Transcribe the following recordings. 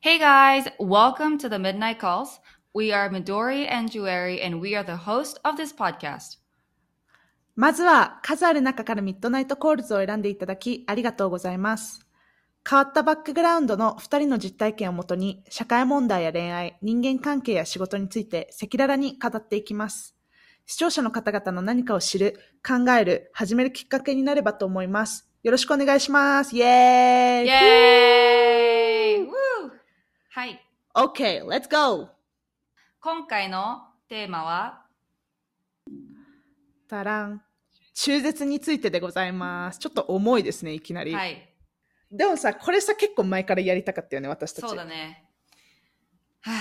Hey guys, welcome to the Midnight Calls. We are Midori and Jueri, and we are the host of this podcast. まずは数ある中からミッドナイトコールズを選んでいただきありがとうございます。変わったバックグラウンドの二人の実体験をもとに社会問題や恋愛、人間関係や仕事について赤裸々に語っていきます。視聴者の方々の何かを知る、考える、始めるきっかけになればと思います。よろしくお願いします。イェーイ Yay! はい。!OK, let's go! 今回のテーマは、たらん。中絶についてでございます。ちょっと重いですね、いきなり。はい。でもさ、これさ、結構前からやりたかったよね、私たち。そうだね。はあ、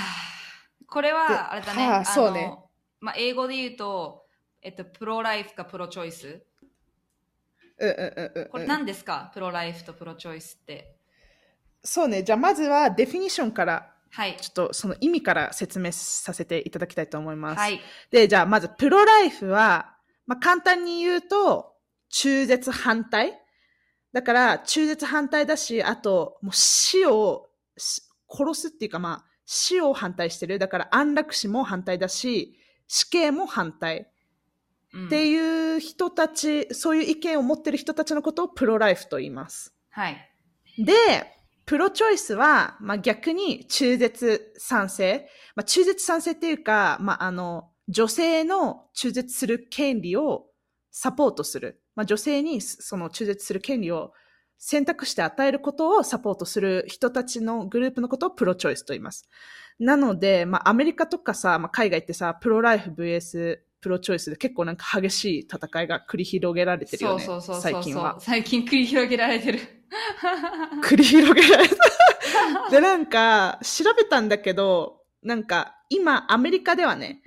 これでは、あれだね。はあのそうねまあ、英語で言うと、えっと、プロライフかプロチョイス？うんうんうんうんこれ何ですか？プロライフとプロチョイスって。そうね。じゃあまずはデフィニッションから、はい。ちょっとその意味から説明させていただきたいと思います。はい。で、じゃあまずプロライフは、まあ簡単に言うと、中絶反対。だから中絶反対だし、あと、もう死をし殺すっていうかまあ、死を反対してる。だから安楽死も反対だし、死刑も反対。うんっていう人たち、そういう意見を持ってる人たちのことをプロライフと言います。はい。で、プロチョイスは、まあ、逆に中絶賛成。まあ、中絶賛成っていうか、まあ、あの、女性の中絶する権利をサポートする。まあ、女性にその中絶する権利を選択して与えることをサポートする人たちのグループのことをプロチョイスと言います。なので、まあ、アメリカとかさ、まあ、海外ってさ、プロライフ VS プロチョイスで結構なんか激しい戦いが繰り広げられてるよね。そうそうそう最近は。最近繰り広げられてる。繰り広げられた。で、なんか、調べたんだけど、なんか、今、アメリカではね、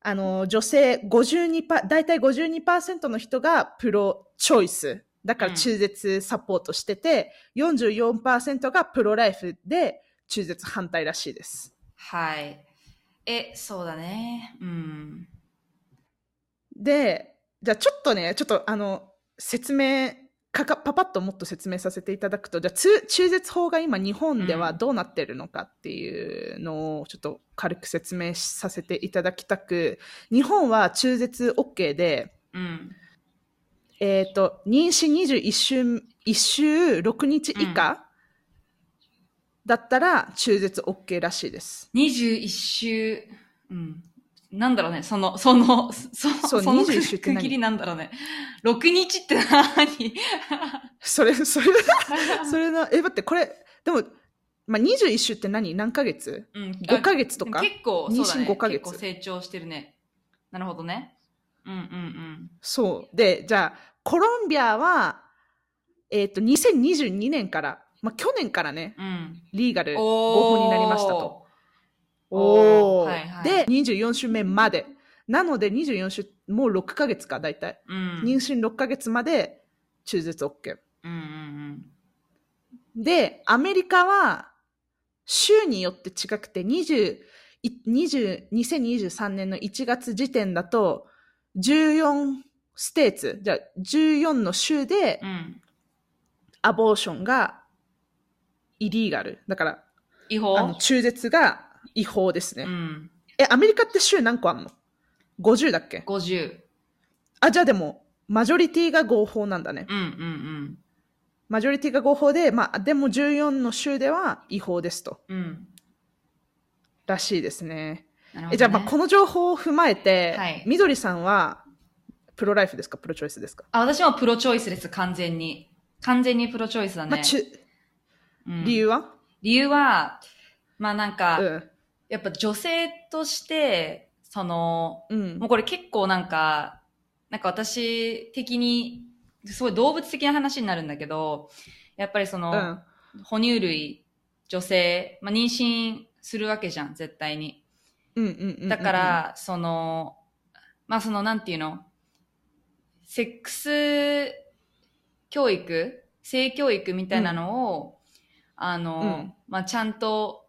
あの、女性52パ、だいたい52%の人がプロチョイス。だから中絶サポートしてて、44%がプロライフで中絶反対らしいです。はい。え、そうだね。うん。で、じゃあちょっとね、ちょっとあの、説明、かか、パパッともっと説明させていただくと、じゃあつ中絶法が今日本ではどうなってるのかっていうのをちょっと軽く説明させていただきたく、日本は中絶 OK で、うん。えっ、と、妊娠21週、1週6日以下、だったら中絶 OK らしいです。21週、うん。なんだろうね、その、その、そそうその21週って何？区切りなんだろうね。6日って何？それ、それ、それな、え、待って、これ、でも、まあ、21週って何？何ヶ月？うん、5ヶ月とか？結構、そうだね。妊娠5ヶ月結構成長してるね。なるほどね。うんうんうん。そう。で、じゃあ、コロンビアは、えっ、と、2022年から、まあ、去年からね、うん。リーガル、合法になりましたと。おーーはいはいで、24週目まで。なので、24週、もう6ヶ月か、大体。うん。妊娠6ヶ月まで、中絶 OK。うんうんで、アメリカは、州によって違くて、20、い20 2023年の1月時点だと、14ステーツ、じゃあ14の州でうん。うん。アボーションがイリーガル。だから、違法？中絶が違法ですね。うん。え、アメリカって州何個あんの ?50 だっけ？50。あ、じゃあでも、マジョリティが合法なんだね。うんうんうん。マジョリティが合法で、まあ、でも14の州では違法ですと。うん。らしいですね。ねえじゃあ、まあ、この情報を踏まえて、はいみどりさんは、プロライフですか？プロチョイスですか、あ、私もプロチョイスです、完全に。完全にプロチョイスだね。まあ、ちゅうん理由は、理由は、まあなんか、うん。やっぱ女性として、その、うんもうこれ結構なんか、なんか私的に、すごい動物的な話になるんだけど、やっぱりその、うん。哺乳類、女性、まあ、妊娠するわけじゃん、絶対に。うんうんうんうん。だから、その、まあその、なんていうのセックス教育性教育みたいなのを、あの、うんまあちゃんと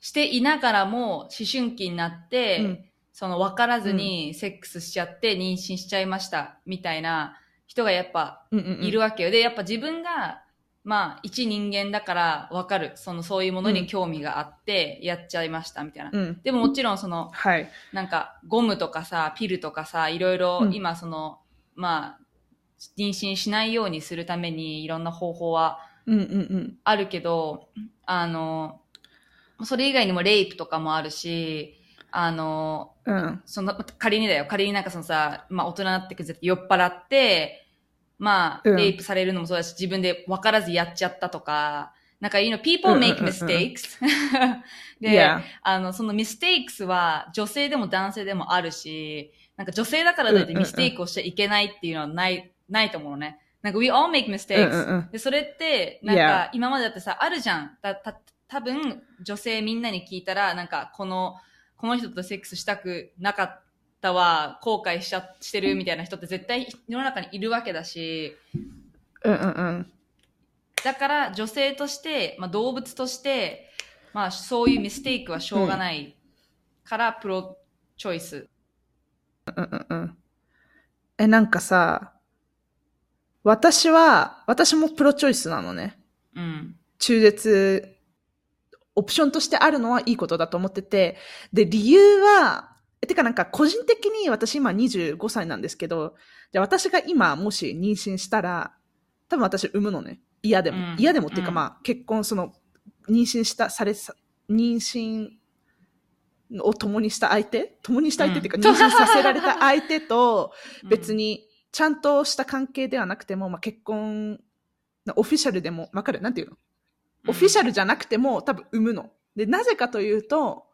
していながらも、思春期になって、うんその分からずにセックスしちゃって妊娠しちゃいました、みたいな人がやっぱうんうんうん、いるわけよ。で、やっぱ自分がまあ、一人間だからわかる。その、そういうものに興味があって、やっちゃいました、みたいな。うん。でももちろんその、はい。なんか、ゴムとかさ、ピルとかさ、いろいろうん今その、まあ、妊娠しないようにするためにいろんな方法はうんうんうん。あるけど、あの、それ以外にもレイプとかもあるし、あの、うん。その、仮にだよ、仮になんかそのさ、まあ大人になってくる酔っ払って、まあ、うんレイプされるのもそうだし、自分で分からずやっちゃったとか、なんか、you know, people うんうん make mistakes. で、Yeah. あの、その mistakes は女性でも男性でもあるし、なんか女性だからといってミステイクをしちゃいけないっていうのはない、ないと思うのね。なんか we all make うん mistakes. で、それって、なん.か、今までだってさ、あるじゃん。た、た、多分、女性みんなに聞いたら、なんか、この、この人とセックスしたくなかったわ、後悔しちゃ、してるみたいな人って絶対世の中にいるわけだし、うんうんうん。だから女性として、まあ動物として、まあそういうミステイクはしょうがないから、プロチョイス。うんうんうん。え、なんかさ、私は、私もプロチョイスなのね。うん。中絶、オプションとしてあるのはいいことだと思ってて、で、理由は、えてかなんか個人的に私今25歳なんですけど、じゃあ私が今もし妊娠したら、多分私産むのね。嫌でも。うん嫌でもっていうかうんまあ結婚その、妊娠した、されさ、妊娠を共にした相手？共にした相手っていうか、うん妊娠させられた相手と 別に。にちゃんとした関係ではなくても、まあ結婚、オフィシャルでも、わかる？なんていうの？オフィシャルじゃなくても多分産むの。で、なぜかというと、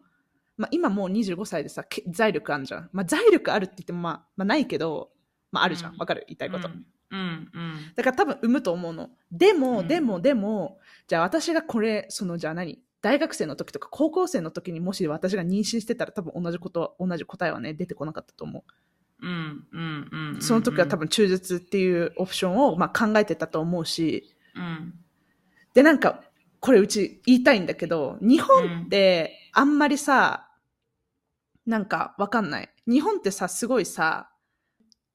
まあ今もう25歳でさ、け財力あるじゃん。まあ財力あるって言ってもまあ、まあないけど、まああるじゃん。うんわかる？言いたいこと。うん。うん。うん。だから多分産むと思うの。でも、うんでも、でも、じゃあ私がこれ、そのじゃあ何？大学生の時とか高校生の時にもし私が妊娠してたら多分同じこと、同じ答えはね、出てこなかったと思う。うん。うん。うん。その時は多分中絶っていうオプションをまあ考えてたと思うし、うん。で、なんか、これうち言いたいんだけど、日本ってあんまりさ、なんかわかんない。日本ってさ、すごいさ、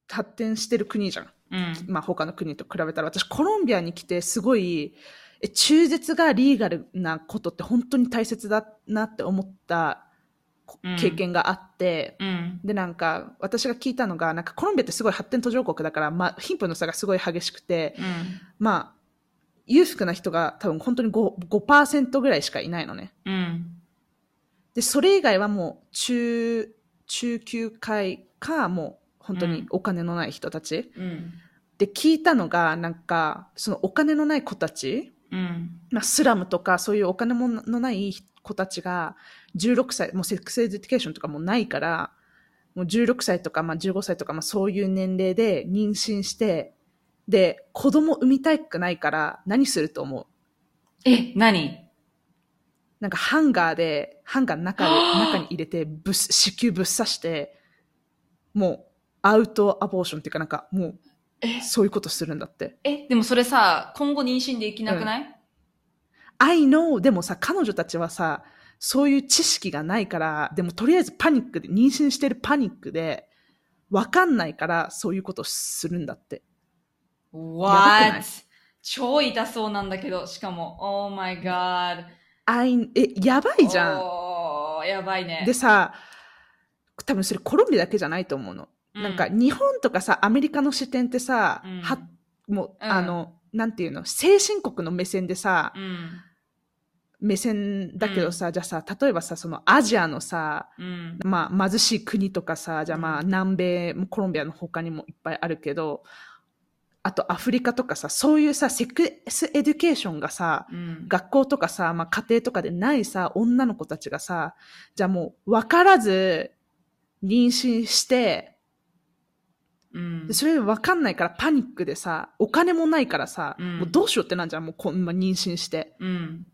発展してる国じゃん。うん。まあ他の国と比べたら。私コロンビアに来てすごい、え中絶がリーガルなことって本当に大切だなって思った経験があって、うん。で、なんか、私が聞いたのが、なんかコロンビアってすごい発展途上国だから、まあ、貧富の差がすごい激しくて、うん。まあ、裕福な人が多分本当に 5%, 5ぐらいしかいないのね。うん。で、それ以外はもう中、中級階か、もう本当にお金のない人たち。うん。で、聞いたのが、なんか、そのお金のない子たち、うん。まあ、スラムとかそういうお金ものない子たちが16歳、もう sex education とかもないから、もう16歳とか、まあ、15歳とか、まあ、そういう年齢で妊娠して、で、子供産みたくないから何すると思う？え、何？なんかハンガーで、ハンガーの中に 中に入れて、ぶっ、子宮ぶっ刺して、もう、アウトアボーションっていうかなんか、もう、え、そういうことするんだって。え、でもそれさ、今後妊娠できなくない、I know, でもさ、彼女たちはさ、そういう知識がないから、でもとりあえずパニックで、妊娠してるパニックで、わかんないから、そういうことするんだって。?What? 超痛そうなんだけど、しかも、Oh my god. I, え、やばいじゃん。おー、やばいね。でさ、多分それコロンビアだけじゃないと思うの。うなんか、日本とかさ、アメリカの視点ってさ、うんは、もう、うんあの、なんていうの、先進国の目線でさ、うん。目線だけどさ、じゃあさ、例えばさ、そのアジアのさ、うん。まあ、貧しい国とかさ、じゃあまあ、うん南米、コロンビアの他にもいっぱいあるけど、あとアフリカとかさ、そういうさ、 sex education がさ、うん。学校とかさ、まあ家庭とかでないさ、女の子たちがさ、じゃあもう分からず妊娠して、うんでそれで分かんないからパニックでさ、お金もないからさ、うんもうどうしようってなんじゃん、もうこんな妊娠して。うん。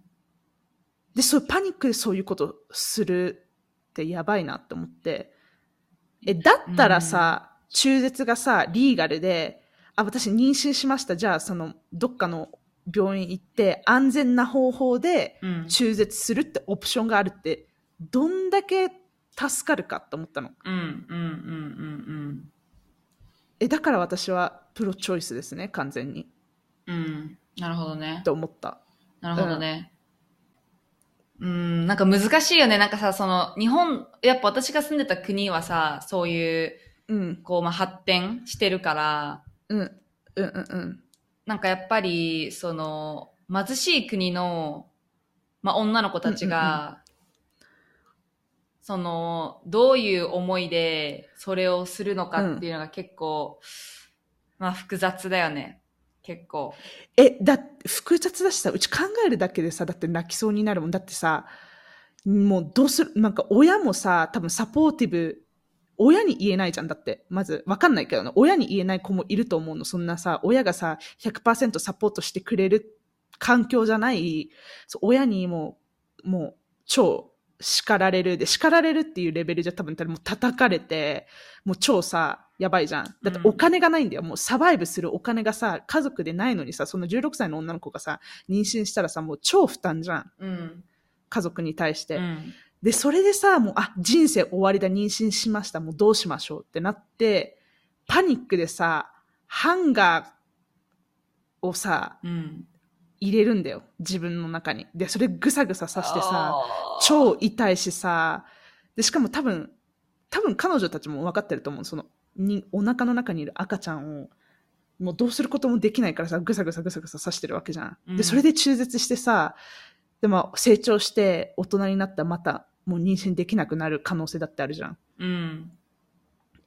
で、そういうパニックでそういうことするってやばいなって思って。え、だったらさ、中絶がさ、リーガルで、あ、私妊娠しました。じゃあ、その、どっかの病院行って、安全な方法でうん。中絶するってオプションがあるって、どんだけ助かるかって思ったの。うん。うん。うん。え、だから私はプロチョイスですね、完全に。うん。うん。なるほどねっ。て思った。なるほどね。うん、なんか難しいよね。なんかさ、その、日本、やっぱ私が住んでた国はさ、そういう、うん。こう、まあ、発展してるから、うん。うんうんうん。なんかやっぱり、その、貧しい国の、まあ、女の子たちが、その、どういう思いでそれをするのかっていうのが結構、まあ、複雑だよね。結構。え、だ、複雑だしさ、うち考えるだけでさ、だって泣きそうになるもん。だってさ、もうどうする、なんか親もさ、多分サポーティブ、親に言えないじゃん。だって、まず、わかんないけどね、親に言えない子もいると思うの。そんなさ、親がさ、100%サポートしてくれる環境じゃない、そう親にもう、もう、超叱られる。で、叱られるっていうレベルじゃ多分、もう叩かれて、もう超さ、やばいじゃん。だってお金がないんだよ。もうサバイブするお金がさ、家族でないのにさ、その16歳の女の子がさ、妊娠したらさ、もう超負担じゃん。うん。家族に対して。うん。で、それでさ、もう、あ、人生終わりだ、妊娠しました、もうどうしましょうってなって、パニックでさ、ハンガーをさ、うん。入れるんだよ。自分の中に。で、それぐさぐささしてさ、超痛いしさ、で、しかも多分、多分彼女たちも分かってると思う。その、に、お腹の中にいる赤ちゃんを、もうどうすることもできないからさ、ぐさぐさぐさぐさ刺してるわけじゃん。うんで、それで中絶してさ、でも成長して大人になったらまたもう妊娠できなくなる可能性だってあるじゃん。うん。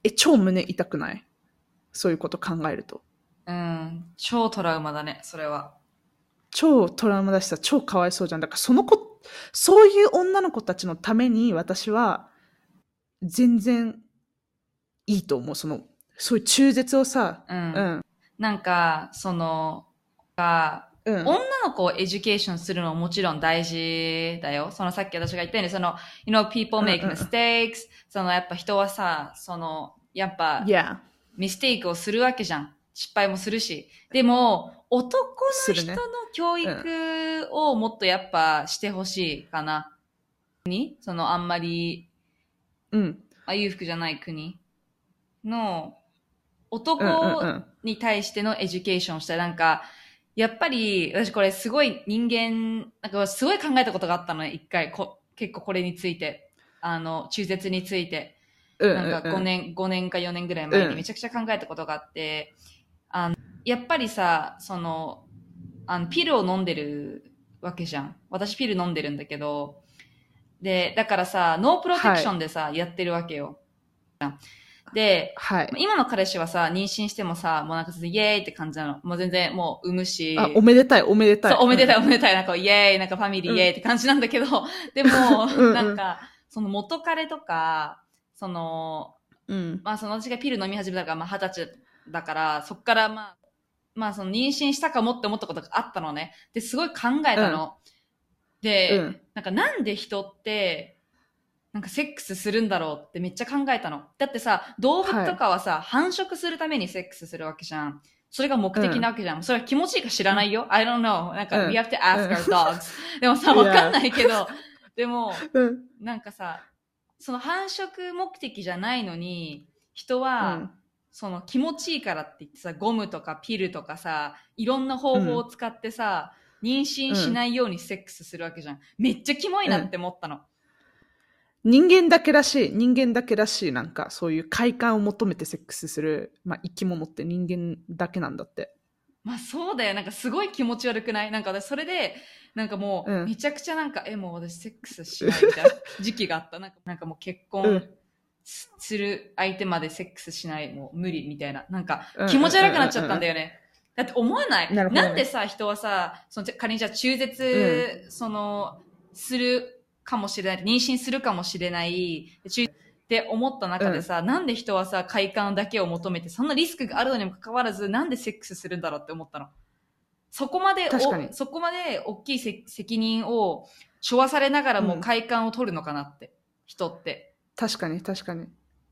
え、超胸痛くない？そういうこと考えると。うん。超トラウマだね、それは。超トラウマだしさ、超かわいそうじゃん。だからその子、そういう女の子たちのために私は全然いいと思う。その、そういう中絶をさ、うん。うん。なんか、その、が、うん。女の子を education するのはもちろん大事だよ。そのさっき私が言ったように、その、you know, people うん make うん mistakes. そのやっぱ人はさ、その、やっぱ、yeah. ミステイクをするわけじゃん。失敗もするし。でも、男の人の教育をもっとやっぱしてほしいかな。に？そのあんまり、うん。あ裕福じゃない国のうんうん男うん。に対しての education をしたらなんか、やっぱり、私これすごい人間、なんかすごい考えたことがあったのね、一回こ。結構これについて。あの、中絶について。うんなんか5年、5年か4年ぐらい前にめちゃくちゃ考えたことがあって、あの、やっぱりさ、その、あの、ピルを飲んでるわけじゃん。私ピル飲んでるんだけど、で、だからさ、ノープロテクションでさ、やってるわけよ。で、はい。今の彼氏はさ、妊娠してもさ、もうなんかイエーイって感じなの。もう全然もう産むし。あ、おめでたい、おめでたい。そう、おめでたい、うんおめでたい、なんか、イエーイ、なんかファミリーイエーイって感じなんだけど、でも、うんうんなんか、その元彼とか、その、うん。まあその私がピル飲み始めたから、まあ二十歳だから、そっからまあ、まあその妊娠したかもって思ったことがあったのね。で、すごい考えたの。で、うんなんかなんで人って、なんかセックスするんだろうってめっちゃ考えたの。だってさ、動物とかはさ、繁殖するためにセックスするわけじゃん。それが目的なわけじゃん。それは気持ちいいか知らないよ？I don't know. なんか、うん we have to ask うん our dogs. でもさ、わかんないけど、でも、うん。なんかさ、その繁殖目的じゃないのに、人は、うんその気持ちいいからって言ってさ、ゴムとかピルとかさ、いろんな方法を使ってさ、妊娠しないようにセックスするわけじゃん。めっちゃキモいなって思ったの。人間だけらしい、人間だけらしい、なんか、そういう快感を求めてセックスする、まあ、生き物って人間だけなんだって。まあそうだよ。なんかすごい気持ち悪くない？なんか私それで、なんかもう、うんめちゃくちゃなんか、え、もう私セックスしないみたいな 時期があった。なんか、なんかもう結うん婚すする相手までセックスしない、もう無理みたいな。なんかうん気持ち悪くなっちゃったんだよね。だって思わない？ねんでさ、人はさ、その仮にじゃあ中絶、その、するかもしれない、妊娠するかもしれない、中って思った中でさ、なんで人はさ、快感だけを求めて、そんなリスクがあるのにもかかわらず、なんでセックスするんだろうって思ったの？そこまでそこまで大きいせ責任を背負わされながらも快感を取るのかなって、人って。確かに、確かに。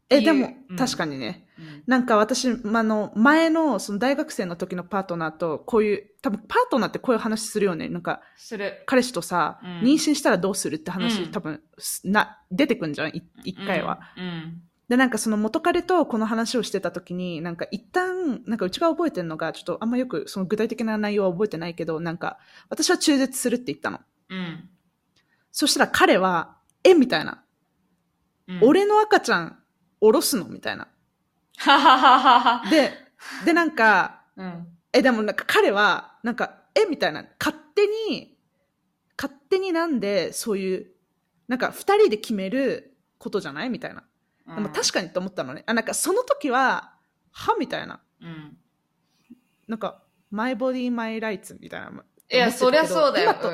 てえ、でもうん、確かにね。うんなんか私、まあの、前の、その大学生の時のパートナーと、こういう、多分パートナーってこういう話するよね。なんか、する。彼氏とさ、うん妊娠したらどうするって話、うん多分、すな、出てくんじゃん、い一回は。うん。で、なんかその元彼とこの話をしてた時に、なんか一旦、なんかうちが覚えてるのが、ちょっとあんまよくその具体的な内容は覚えてないけど、なんか、私は中絶するって言ったの。うん。そしたら彼は、えみたいな。うん、俺の赤ちゃん、おろすの？みたいな。で、で、なんか、うん。え、でもなんか彼は、なんか、えみたいな。勝手に、勝手になんで、そういう、なんか二人で決めることじゃない？みたいな。でも確かにって思ったのね。あ、なんかその時は、はみたいな。うん。なんか、 my body my rights みたいな。いや、そりゃそうだよ。今と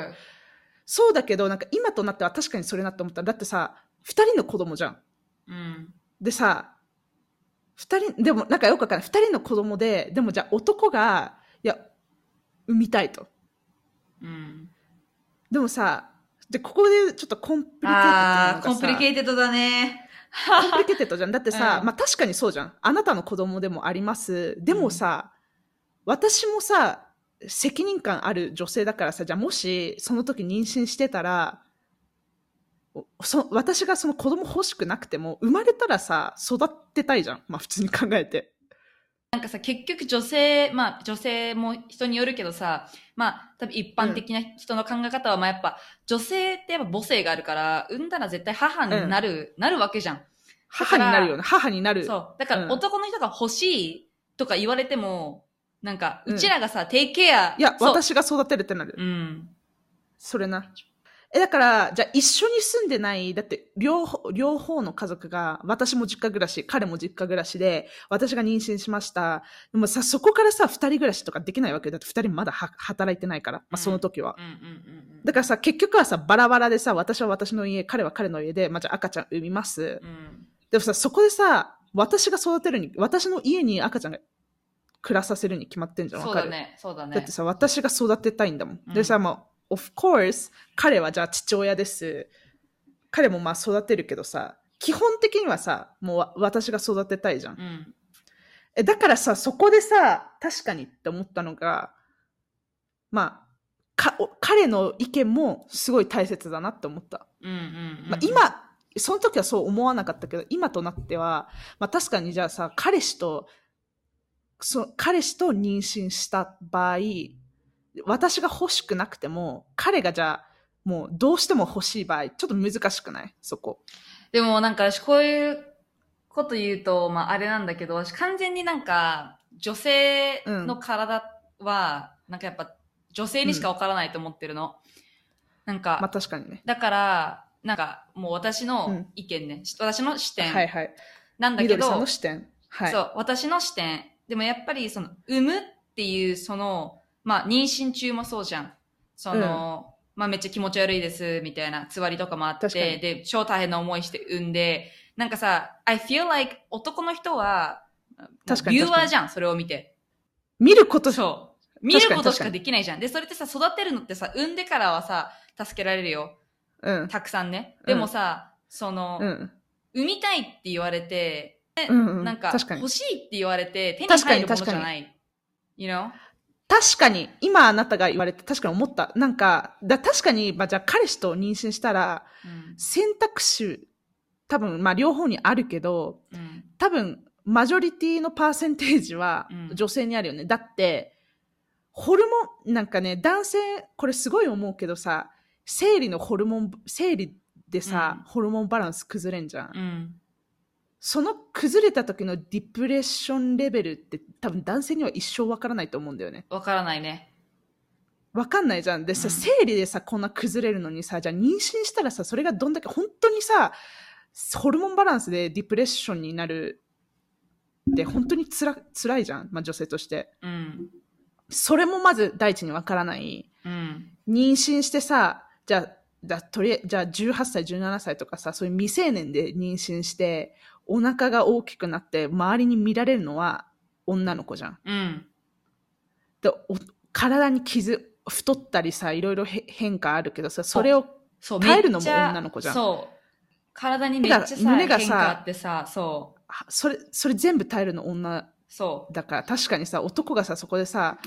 そうだけど、なんか今となっては確かにそれなって思った。だってさ、二人の子供じゃん。うん。でさ、二人、でもなんかよくわかんない。二人の子供で、でもじゃあ男が、いや、産みたいと。うん。でもさ、で、ここでちょっと complicated ああ、 complicated だね。 complicated じゃん。だってさ、うんまあ確かにそうじゃん。あなたの子供でもあります。でもさ、私もさ、責任感ある女性だからさ、じゃあもしその時妊娠してたら、おそ私がその子供欲しくなくても、生まれたらさ、育てたいじゃん。まあ普通に考えて。なんかさ、結局女性、まあ女性も人によるけどさ、まあ多分一般的な人の考え方は、まあやっぱ女性ってやっぱ母性があるから、産んだら絶対母になる、なるわけじゃん。母になるよね。母になる。そう。だかうんら男の人が欲しいとか言われても、なんか、うんうちらがさ、テイケア。いや。私が育てるってなる。うん。それな。え、だから、じゃあ一緒に住んでない、だって両方、両方の家族が、私も実家暮らし、彼も実家暮らしで、私が妊娠しました。でもさ、そこからさ、二人暮らしとかできないわけよだって二人まだは働いてないから、まあその時は。うんうんうんうん。だからさ、結局はさ、バラバラでさ、私は私の家、彼は彼の家で、まあ、じゃあ赤ちゃん産みます。うん。でもさ、そこでさ、私が育てるに、私の家に赤ちゃんが暮らさせるに決まってんじゃん。わかる？そうだね。そうだね。だってさ、私が育てたいんだもん。うんでさ、もう、of course、彼はじゃあ父親です。彼もまあ育てるけどさ、基本的にはさ、もうわ私が育てたいじゃん。うん。え、だからさ、そこでさ、確かにって思ったのが、まあ、かお彼の意見もすごい大切だなって思った。うんうんうん。まあ、今、その時はそう思わなかったけど、今となっては、まあ確かにじゃあさ、彼氏と、そ彼氏と妊娠した場合、私が欲しくなくても、彼がじゃあ、もうどうしても欲しい場合、ちょっと難しくない？そこ。でもなんか私こういうこと言うと、まああれなんだけど、私完全になんか女性の体は、なんかやっぱ女性にしかわからないと思ってるの。なんか、まあ確かにね。だから、なんかもう私うのん意見ね、私の視点はいはい。なんだけど、さんの視点。はい。そう、私の視点。でもやっぱりその、産むっていうその、まあ妊娠中もそうじゃん。その、まあめっちゃ気持ち悪いです、みたいな、つわりとかもあって、で、超大変な思いして産んで、なんかさ、I feel like 男の人は、確かにビューワーじゃん、それを見て。見ること、そう。見ることしかできないじゃん。で、それってさ、育てるのってさ、産んでからはさ、助けられるよ。うん。たくさんね。うんでもさ、その、うん。産みたいって言われて、うん、うん。なんか、欲。しいって言われて、手に入るものじゃない。You know? 確かに、今あなたが言われて確かに思った。なんか、だ確かに、まあ、じゃあ彼氏と妊娠したら、うん選択肢、多分、まあ両方にあるけど、うん多分、マジョリティのパーセンテージはうん女性にあるよね。だって、ホルモン、なんかね、男性、これすごい思うけどさ、生理のホルモン、生理でさ、うんホルモンバランス崩れんじゃん。うん。その崩れた時のディプレッションレベルって多分男性には一生わからないと思うんだよね。わからないね。わかんないじゃん。でさ、うん生理でさ、こんな崩れるのにさ、じゃあ妊娠したらさ、それがどんだけ本当にさ、ホルモンバランスでディプレッションになるって本当につら、辛いじゃん。まあ女性として。うん。それもまず第一にわからない。うん。妊娠してさ、じゃあ、じゃあ、とりあえじゃあ18歳、17歳とかさ、そういう未成年で妊娠して、お腹が大きくなって、周りに見られるのは女の子じゃん。うん。で、お体に傷、太ったりさ、いろいろへ変化あるけどさ、それを耐えるのも女の子じゃんそう。体にめっちゃさ、胸がさ変化あってさ、そう。はそれ、それ全部耐えるの女そだから、確かにさ、男がさ、そこでさ、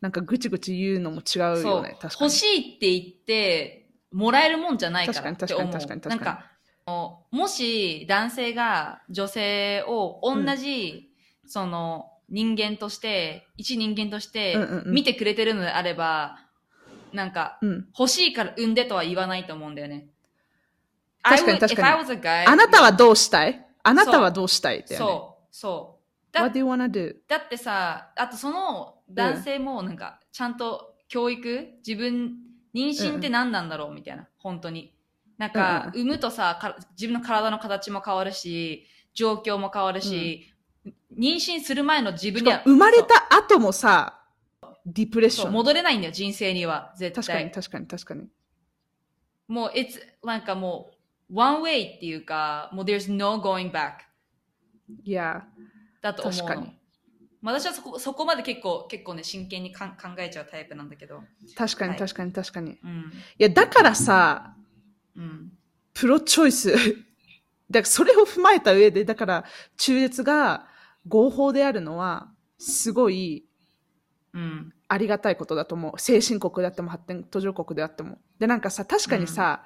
なんかぐちぐち言うのも違うよね。確かに。欲しいって言って、もらえるもんじゃないからって思う。確かに確かに確かに確かになんか、もし男性が女性を同じ、その人間として、一人間としてうんうんうん見てくれてるのであれば、なんか、うん。欲しいから産んでとは言わないと思うんだよね。確かに would- 確かに a guy, あなたはどうしたい？あなたはどうしたいって、ね。そう、そう。だ What do you wanna do? だってさ、あとその男性もなんか、ちゃんと教育、自分、妊娠って何なんだろう？みたいな、本当に。なんか、うん産むとさか、自分の体の形も変わるし、状況も変わるし、妊娠する前の自分しには、生まれた後もさ、ディプレッション。戻れないんだよ、人生には。絶確かに対。確かに確かに。もう、it's, なんかもう、one way っていうか、もう there's no going back いや、だと思うの。確かにまあ私はそこそこまで結構、結構ね、真剣にかん考えちゃうタイプなんだけど。はい確かに確かに確かに。いうん。や、だからさ、うん。プロチョイス。だからそれを踏まえた上で、だから中絶が合法であるのは、すごいうん。ありがたいことだと思う。先進国であっても発展途上国であっても。で、なんかさ、確かにさ、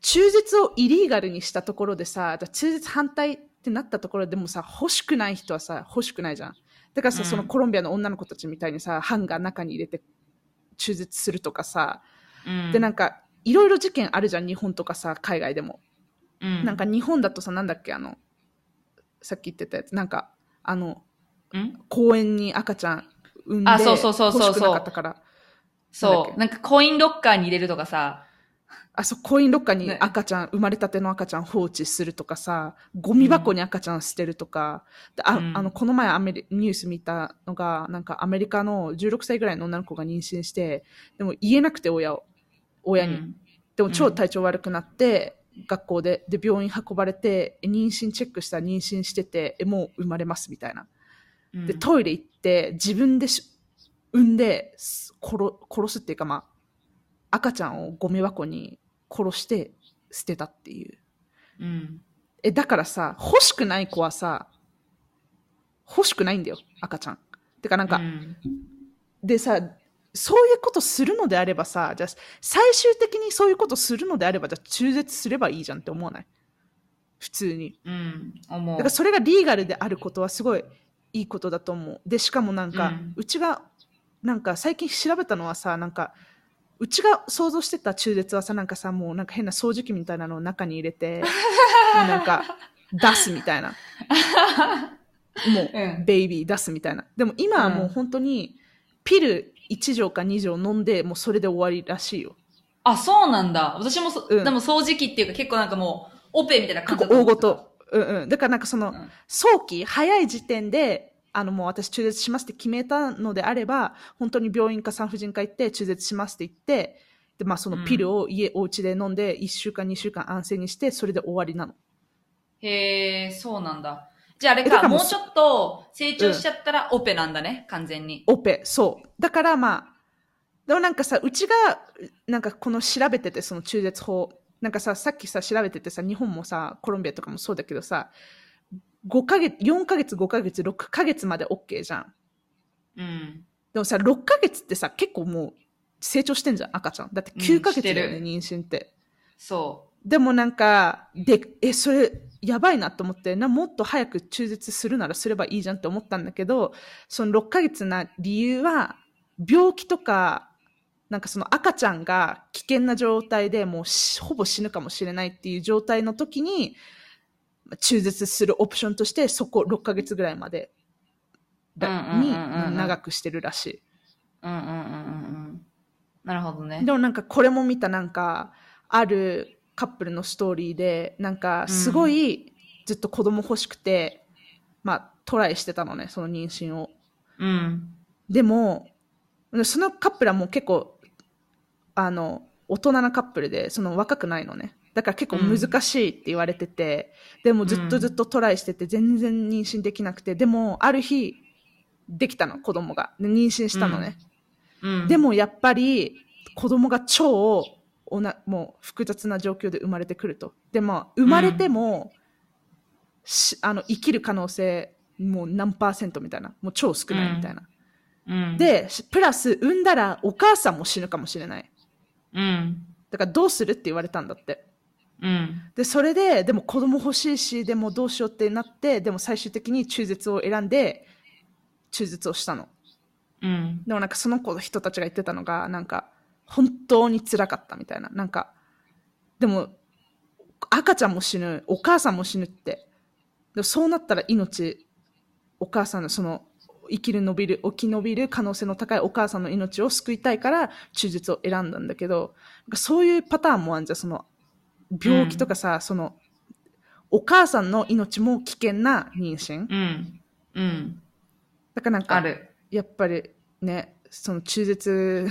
中絶をイリーガルにしたところでさ、中絶反対ってなったところでもさ、欲しくない人はさ、欲しくないじゃん。だからさ、うんそのコロンビアの女の子たちみたいにさ、ハンガー中に入れて中絶するとかさ、うん。で、なんか、いろいろ事件あるじゃん、日本とかさ、海外でも。うん、なんか日本だとさ、なんだっけ、あの、さっき言ってたやつ、なんか、あの、うん？公園に赤ちゃん産んで、あそうそうそうそう。そう欲しくなかったから。そう。なんかコインロッカーに入れるとかさ。あ、そう、コインロッカーにね。赤ちゃん、生まれたての赤ちゃん放置するとかさ、ゴミ箱に赤ちゃん捨てるとか、うん。あの、この前アメリニュース見たのが、なんかアメリカの16歳ぐらいの女の子が妊娠して、でも言えなくて親を、親に。うんでも超体調悪くなって、学校で、で、病院運ばれて、え妊娠チェックしたら妊娠してて、えもう生まれますみたいな。うんで、トイレ行って、自分でし産んで、す殺殺すっていうか、まあ、赤ちゃんをゴミ箱に殺して捨てたっていう。うん。え、だからさ、欲しくない子はさ、欲しくないんだよ、赤ちゃん。てかなんか、うんでさ、そういうことするのであればさ、じゃあ最終的にそういうことするのであれば、じゃあ中絶すればいいじゃんって思わない？普通に。うん。思う。だからそれがリーガルであることはすごいいいことだと思う。で、しかもなんか、うんうちが、なんか最近調べたのはさ、なんか、うちが想像してた中絶はさ、なんかさ、もうなんか変な掃除機みたいなのを中に入れて、もうなんか 出すみたいな。もう、うんベイビー出すみたいな。でも今はもう本当に、ピル1錠か2錠飲んで、もうそれで終わりらしいよ。あ、そうなんだ。私もそ、うんでも掃除機っていうか結構なんかもう、オペみたいな感結じ大ごと。うんうん。だからなんかその、うん早期、早い時点で、あのもう私中絶しますって決めたのであれば、本当に病院か産婦人科行って中絶しますって言って、で、まあそのピルを家、お家で飲んで、1週間、2週間安静にして、それで終わりなの。へえ、そうなんだ。じゃああれか、もうちょっと成長しちゃったらオペなんだね、完全に。オペ、そう。だからまあ、でもなんかさ、うちが、なんかこの調べてて、その中絶法。なんかさ、さっきさ、調べててさ、日本もさ、コロンビアとかもそうだけどさ、5ヶ月、4ヶ月、5ヶ月、6ヶ月まで OK じゃん。うん。でもさ、6ヶ月ってさ、結構もう成長してんじゃん、赤ちゃん。だってうん9ヶ月だよね、してる妊娠って。そでもなんか、で、え、それ、やばいなと思って、な、もっと早く中絶するならすればいいじゃんって思ったんだけど、その6ヶ月な理由は、病気とか、なんかその赤ちゃんが危険な状態でもうしほぼ死ぬかもしれないっていう状態の時に、まあ中絶するオプションとして、そこ6ヶ月ぐらいまで、に長くしてるらしい。う。うんうんうんうんうん。なるほどね。でもなんかこれも見たなんかあるカップルのストーリーでなんかすごいずっと子供欲しくて、まあトライしてたのねその妊娠を。うん。でもそのカップルはもう結構あの大人なカップルでその若くないのね。だから結構難しいって言われてて、でもずっとずっとトライしてて全然妊娠できなくてでもある日できたの子供が。で妊娠したのね、うん。でもやっぱり子供が超おなもう複雑な状況で生まれてくると。でも生まれても、しあの生きる可能性もう何パーセントみたいな。もう超少ないみたいな。うん、で、しプラス産んだらお母さんも死ぬかもしれない。うん。だからどうするって言われたんだって。うん。で、それで、でも子供欲しいし、でもどうしようってなって、でも最終的に中絶を選んで、中絶をしたの。うん。でもなんかその子の人たちが言ってたのが、なんか、本当に辛かったみたいな。なんか、でも、赤ちゃんも死ぬ、お母さんも死ぬって。でもそうなったら命、お母さんのその、生きる伸びる、生き延びる可能性の高いお母さんの命を救いたいから、中絶を選んだんだけど、そういうパターンもあるじゃん、その、病気とかさ、その、お母さんの命も危険な妊娠。うん。うん。だからなんか。やっぱりね、その中絶、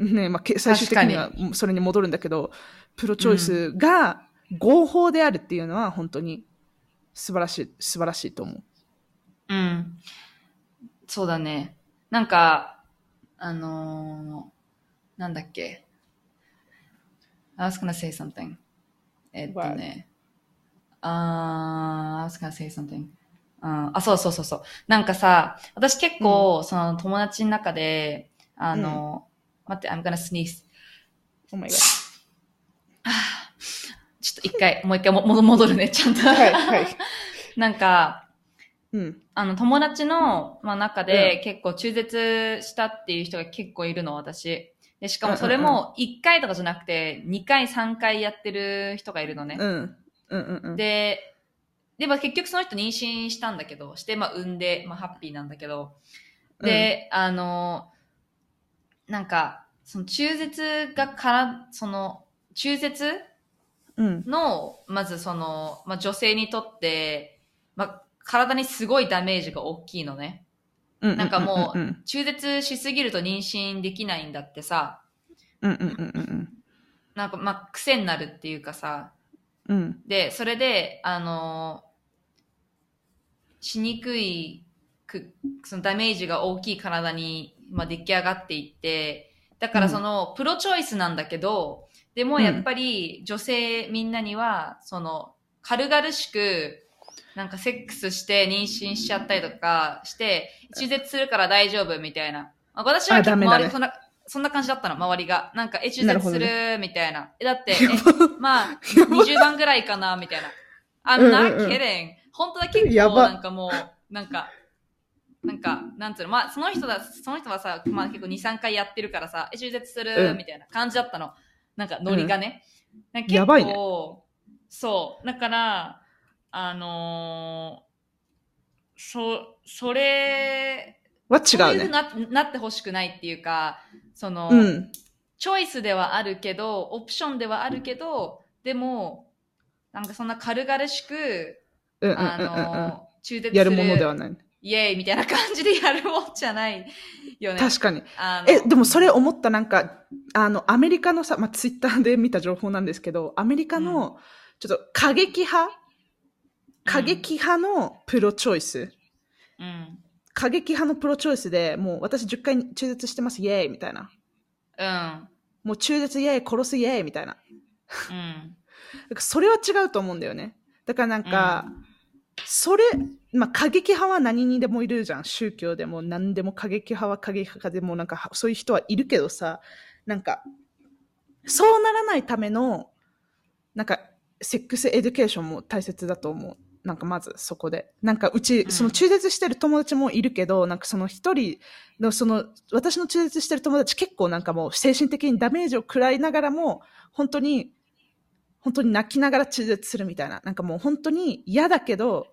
ね、まあ、け最終的にはそれに戻るんだけど、プロチョイスが合法であるっていうのは本当に素晴らしい、素晴らしいと思う。うん。そうだね。なんか、あのー、なんだっけ。I was gonna say something. えっとね。あー、I was gonna say something. ああ、そうそうそうそう。なんかさ、私結構、その友達の中で、あの、待って、I'm gonna sneeze. Oh my god. ちょっと一回、もう一回も戻戻るね、ちゃんと。はい、はい。なんか、うん。あの、友達の、まあ、中で結構中絶したっていう人が結構いるの、私。で、しかもそれも1回とかじゃなくて、2回、3回やってる人がいるのね。うん。うんうんうん。で、で、まあ、結局その人妊娠したんだけど、して、まあ、産んで、まあ、ハッピーなんだけど、で、あの、なんか、その中絶がから、その、中絶うん。の、まずその、まあ、女性にとって、まあ、体にすごいダメージが大きいのね。うん。なんかもううん。中絶しすぎると妊娠できないんだってさ、うんうんうんうんなんかまあ癖になるっていうかさ、うん。うん。で、それで、あのしにくいく、そのダメージが大きい体に、まあ、出来上がっていって、だからその、プロチョイスなんだけど、でもやっぱり女性みんなには、その、軽々しく、なんかセックスして妊娠しちゃったりとかして、中絶するから大丈夫みたいな。まあ私は周りそんな、そんな感じだったの、周りが。なんか、え、中絶すなる？みたいな。え、だって、え、まあ、20番ぐらいかなみたいな。I'm うんんうん kidding. 本当だ、結構、なんかもう、なんか、なんか、なんつうの、まあ、その人だ、その人はさ、まあ結構2、3回やってるからさ、え、中絶する？うんみたいな感じだったの。なんか、ノリがね。なんか結構やばいねそう。だから、あのーそ、それ、は違そういうふう。ななってほしくないっていうか、その、うん。チョイスではあるけど、オプションではあるけど、でも、なんかそんな軽々しく、あ。の、中絶する。やるものではない。イエーイみたいな感じでやるもんじゃないよね。確かに。え、でもそれ思ったなんか、あの、アメリカのさ、まあ、ツイッターで見た情報なんですけど、アメリカの、ちょっと過激派？過激派のプロチョイス？うん。過激派のプロチョイスで、もう私10回中絶してます、イエーイみたいな。うん。もう中絶イエーイ、殺すイエーイみたいな。うん。それは違うと思うんだよね。だからなんか、それ、まあ過激派は何にでもいるじゃん。宗教でも何でも過激派は過激派でもなんかそういう人はいるけどさ、なんか、そうならないための、なんか、 sex education も大切だと思う。なんかまずそこで。なんかうち、うんその中絶してる友達もいるけど、なんかその一人のその、私の中絶してる友達結構なんかもう精神的にダメージを食らいながらも、本当に、本当に泣きながら中絶するみたいな。なんかもう本当に嫌だけど、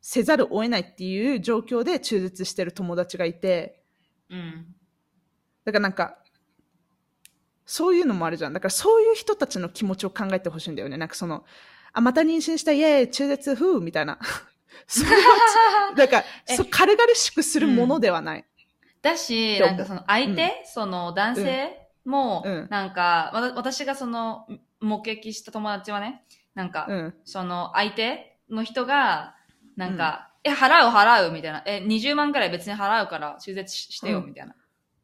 せざるを得ないっていう状況で中絶してる友達がいて、うん。だからなんか、そういうのもあるじゃん。だからそういう人たちの気持ちを考えてほしいんだよね。なんかその、あ、また妊娠した、イェーイ、中絶、ふうみたいな。それは、だから、えそう軽々しくするものではない。だし、でもなんかその相手、その男性も、うんなんか、わた私がその、目撃した友達はね、なんか、うん。その相手の人が、なんか、え、払う払うみたいな。え、20万くらい別に払うから中絶ししてよ、うんみたいな。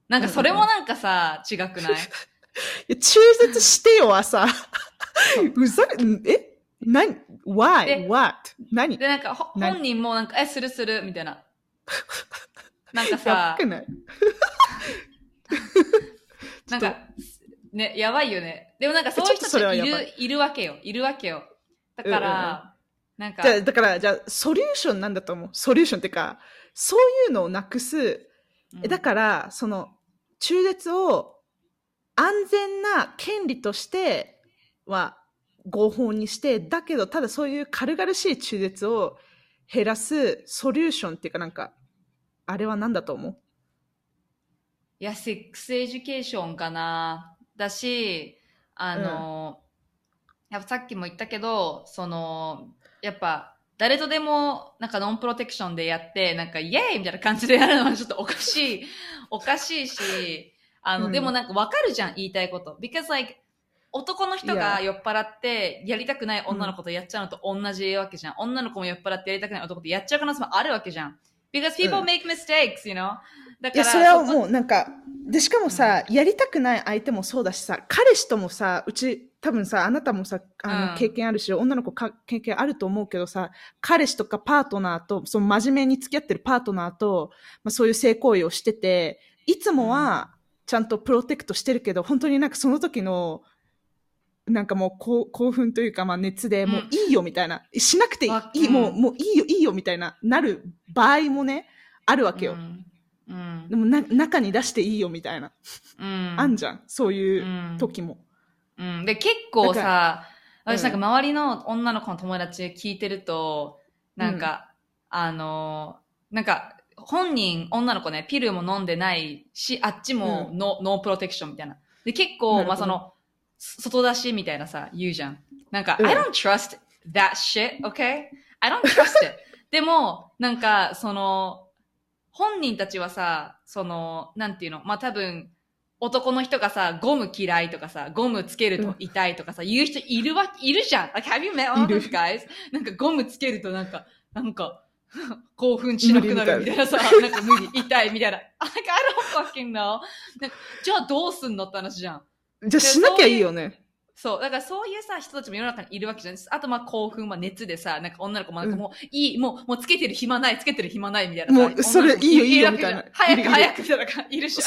なんかそれもなんかさ、違くない？中絶してよ、朝。うざい、え？何 ?why? で what? 何？で、なんか、本人もなんか、え、するする、みたいな。なんかやさ なんか、ね、やばいよね。でもなんかそういう人っとそれはいるい、いるわけよ。いるわけよ。だから、なんかじゃ、あだから、じゃあ、ソリューションなんだと思う。ソリューションっていうか、そういうのをなくす。うんえだから、その、中絶を安全な権利としては合法にして、だけど、ただそういう軽々しい中絶を減らすソリューションっていうかなんか、あれは何だと思う？いや、 sex education かな。だし、あの、やっぱさっきも言ったけど、その、やっぱ、誰とでも、なんかノンプロテクションでやって、なんかイエーイみたいな感じでやるのはちょっとおかしい、おかしいし、あの、うんでもなんかわかるじゃん、言いたいこと。because like, 男の人が.酔っ払って、やりたくない女の子とやっちゃうのと同じわけじゃん。女の子も酔っ払ってやりたくない男とやっちゃう可能性もあるわけじゃん。because people うん make mistakes, you know? だいや、から、それはこもうなんか、で、しかもさ、やりたくない相手もそうだしさ、彼氏ともさ、うち、多分さ、あなたもさ、あの、うん。経験あるし、女の子か経験あると思うけどさ、彼氏とかパートナーと、その真面目に付き合ってるパートナーと、まあ、そういう性行為をしてて、いつもは、ちゃんとプロテクトしてるけど、本当になんかその時の、なんかもうこう興奮というか、まあ熱で、うん。もういいよみたいな、しなくていい、もう、うんもういいよ、いいよみたいな、なる場合もね、あるわけよ。うん。うんでもな、中に出していいよみたいな。うん。あんじゃん。そういううん時も。うん。で、結構さ、うん私なんか周りの女の子の友達聞いてると、なんか、あの、なんか、本人、女の子ね、ピルも飲んでないし、あっちもうノ,、ノープロテクションみたいな。で、結構、まあその、外出しみたいなさ、言うじゃん。なんか、うん I don't trust that shit, okay? I don't trust it. でも、なんか、その、本人たちはさ、その、なんていうの、まあ多分、男の人がさ、ゴム嫌いとかさ、ゴムつけると痛いとかさ、言う人いるわ、いるじゃん。Like, have you met all those guys? なんかゴムつけるとなんか、なんか、興奮しなくなるみたいなさ、なんか無理、痛いみたいな。I don't fucking know. じゃあどうすんのって話じゃん。じゃあしなきゃいいよね。そう。だからそういうさ、人たちも世の中にいるわけじゃん。あとまあ興奮、まあ熱でさ、なんか女の子もなんかもう、いい、もう、もうつけてる暇ない、つけてる暇ないみたいなさ。もうそれいいよいいよみたいな早く早くみたいな感じ、いるし。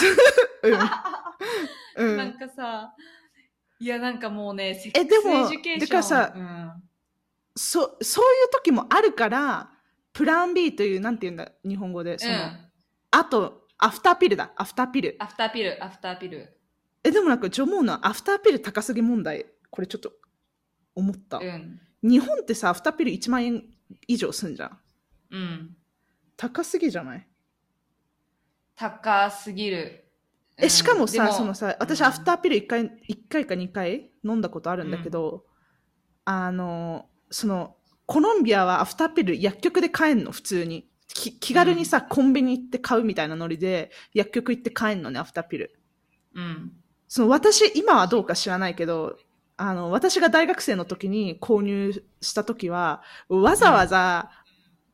うん。うなんん。かさ、いやなんかもうね、 sex education。てかさうんそ、そういう時もあるから、 Plan B という、なんて言うんだ、日本語で。その、うんあと、アフターピルだ。アフターピル。アフターピル、アフターピル。え、でもなんか、ジョモーのアフターピル高すぎ問題、これちょっと思った。うん。日本ってさ、アフターピル1万円以上すんじゃん。うん。高すぎじゃない？高すぎる。え、しかもさ、でそのさ、私、うんアフターピル1回、一回か2回飲んだことあるんだけど、あの、その、コロンビアはアフターピル薬局で買えんの、普通に。き気軽にさ、コンビニ行って買うみたいなノリで、薬局行って買えんのね、アフターピル。うん。その、私、今はどうか知らないけど、あの、私が大学生の時に購入した時は、わざわざ、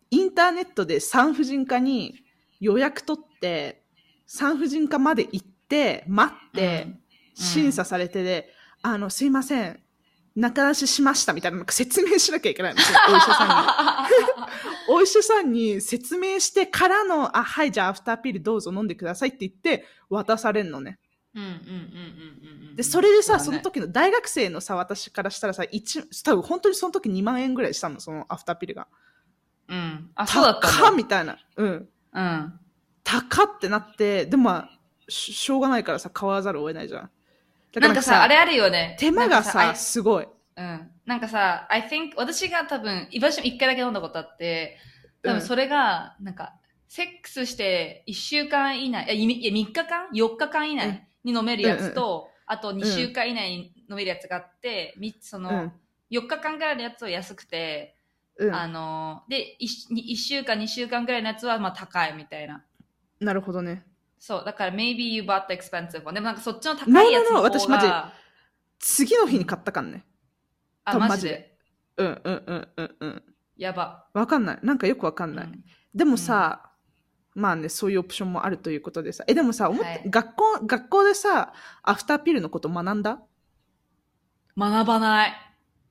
インターネットで産婦人科に予約取って、産婦人科まで行って、待って、うん審査されてで、あの、すいません、中出ししましたみたいな、説明しなきゃいけないの。そ のお医者さんに。お医者さんに説明してからの、あ、はい、じゃあアフターピルどうぞ飲んでくださいって言って渡されるのね。うんうんうんうんうんうん。で、それでさ、うだねその時の大学生のさ、私からしたらさ、一、多分本当にその時2万円ぐらいしたの、そのアフターピルが。うん。あ、そうだったね。みたいな。うん。うん。高ってなって、でもまあ、ししょうがないからさ、買わざるを得ないじゃん。だなんかさ、あれあるよね。手間がさ、すごい。うん。なんかさ、I think, 私が多分、私も一回だけ飲んだことあって、多うん分それが、なんか、セックスして1週間以内、いや、いいや3日間 ?4 日間以内？に飲めるやつと、あと2週間以内に飲めるやつがあって、みその、うん。4日間ぐらいのやつは安くて、うん。あの、で1、1週間、2週間ぐらいのやつはまあ高いみたいな。なるほどね。そう、だから maybe you bought the expensive one. でもなんかそっちの高いやつの no, 方が、私マジ次の日に買ったかんね。あ、多分マジで？マジで。うんうんうんうんうん。やば。わかんない。なんかよくわかんない。うんでもさ、まあね、そういうオプションもあるということでさ。え、でもさ、思って、はい学校、学校でさ、アフターピルのこと学んだ？学ばない。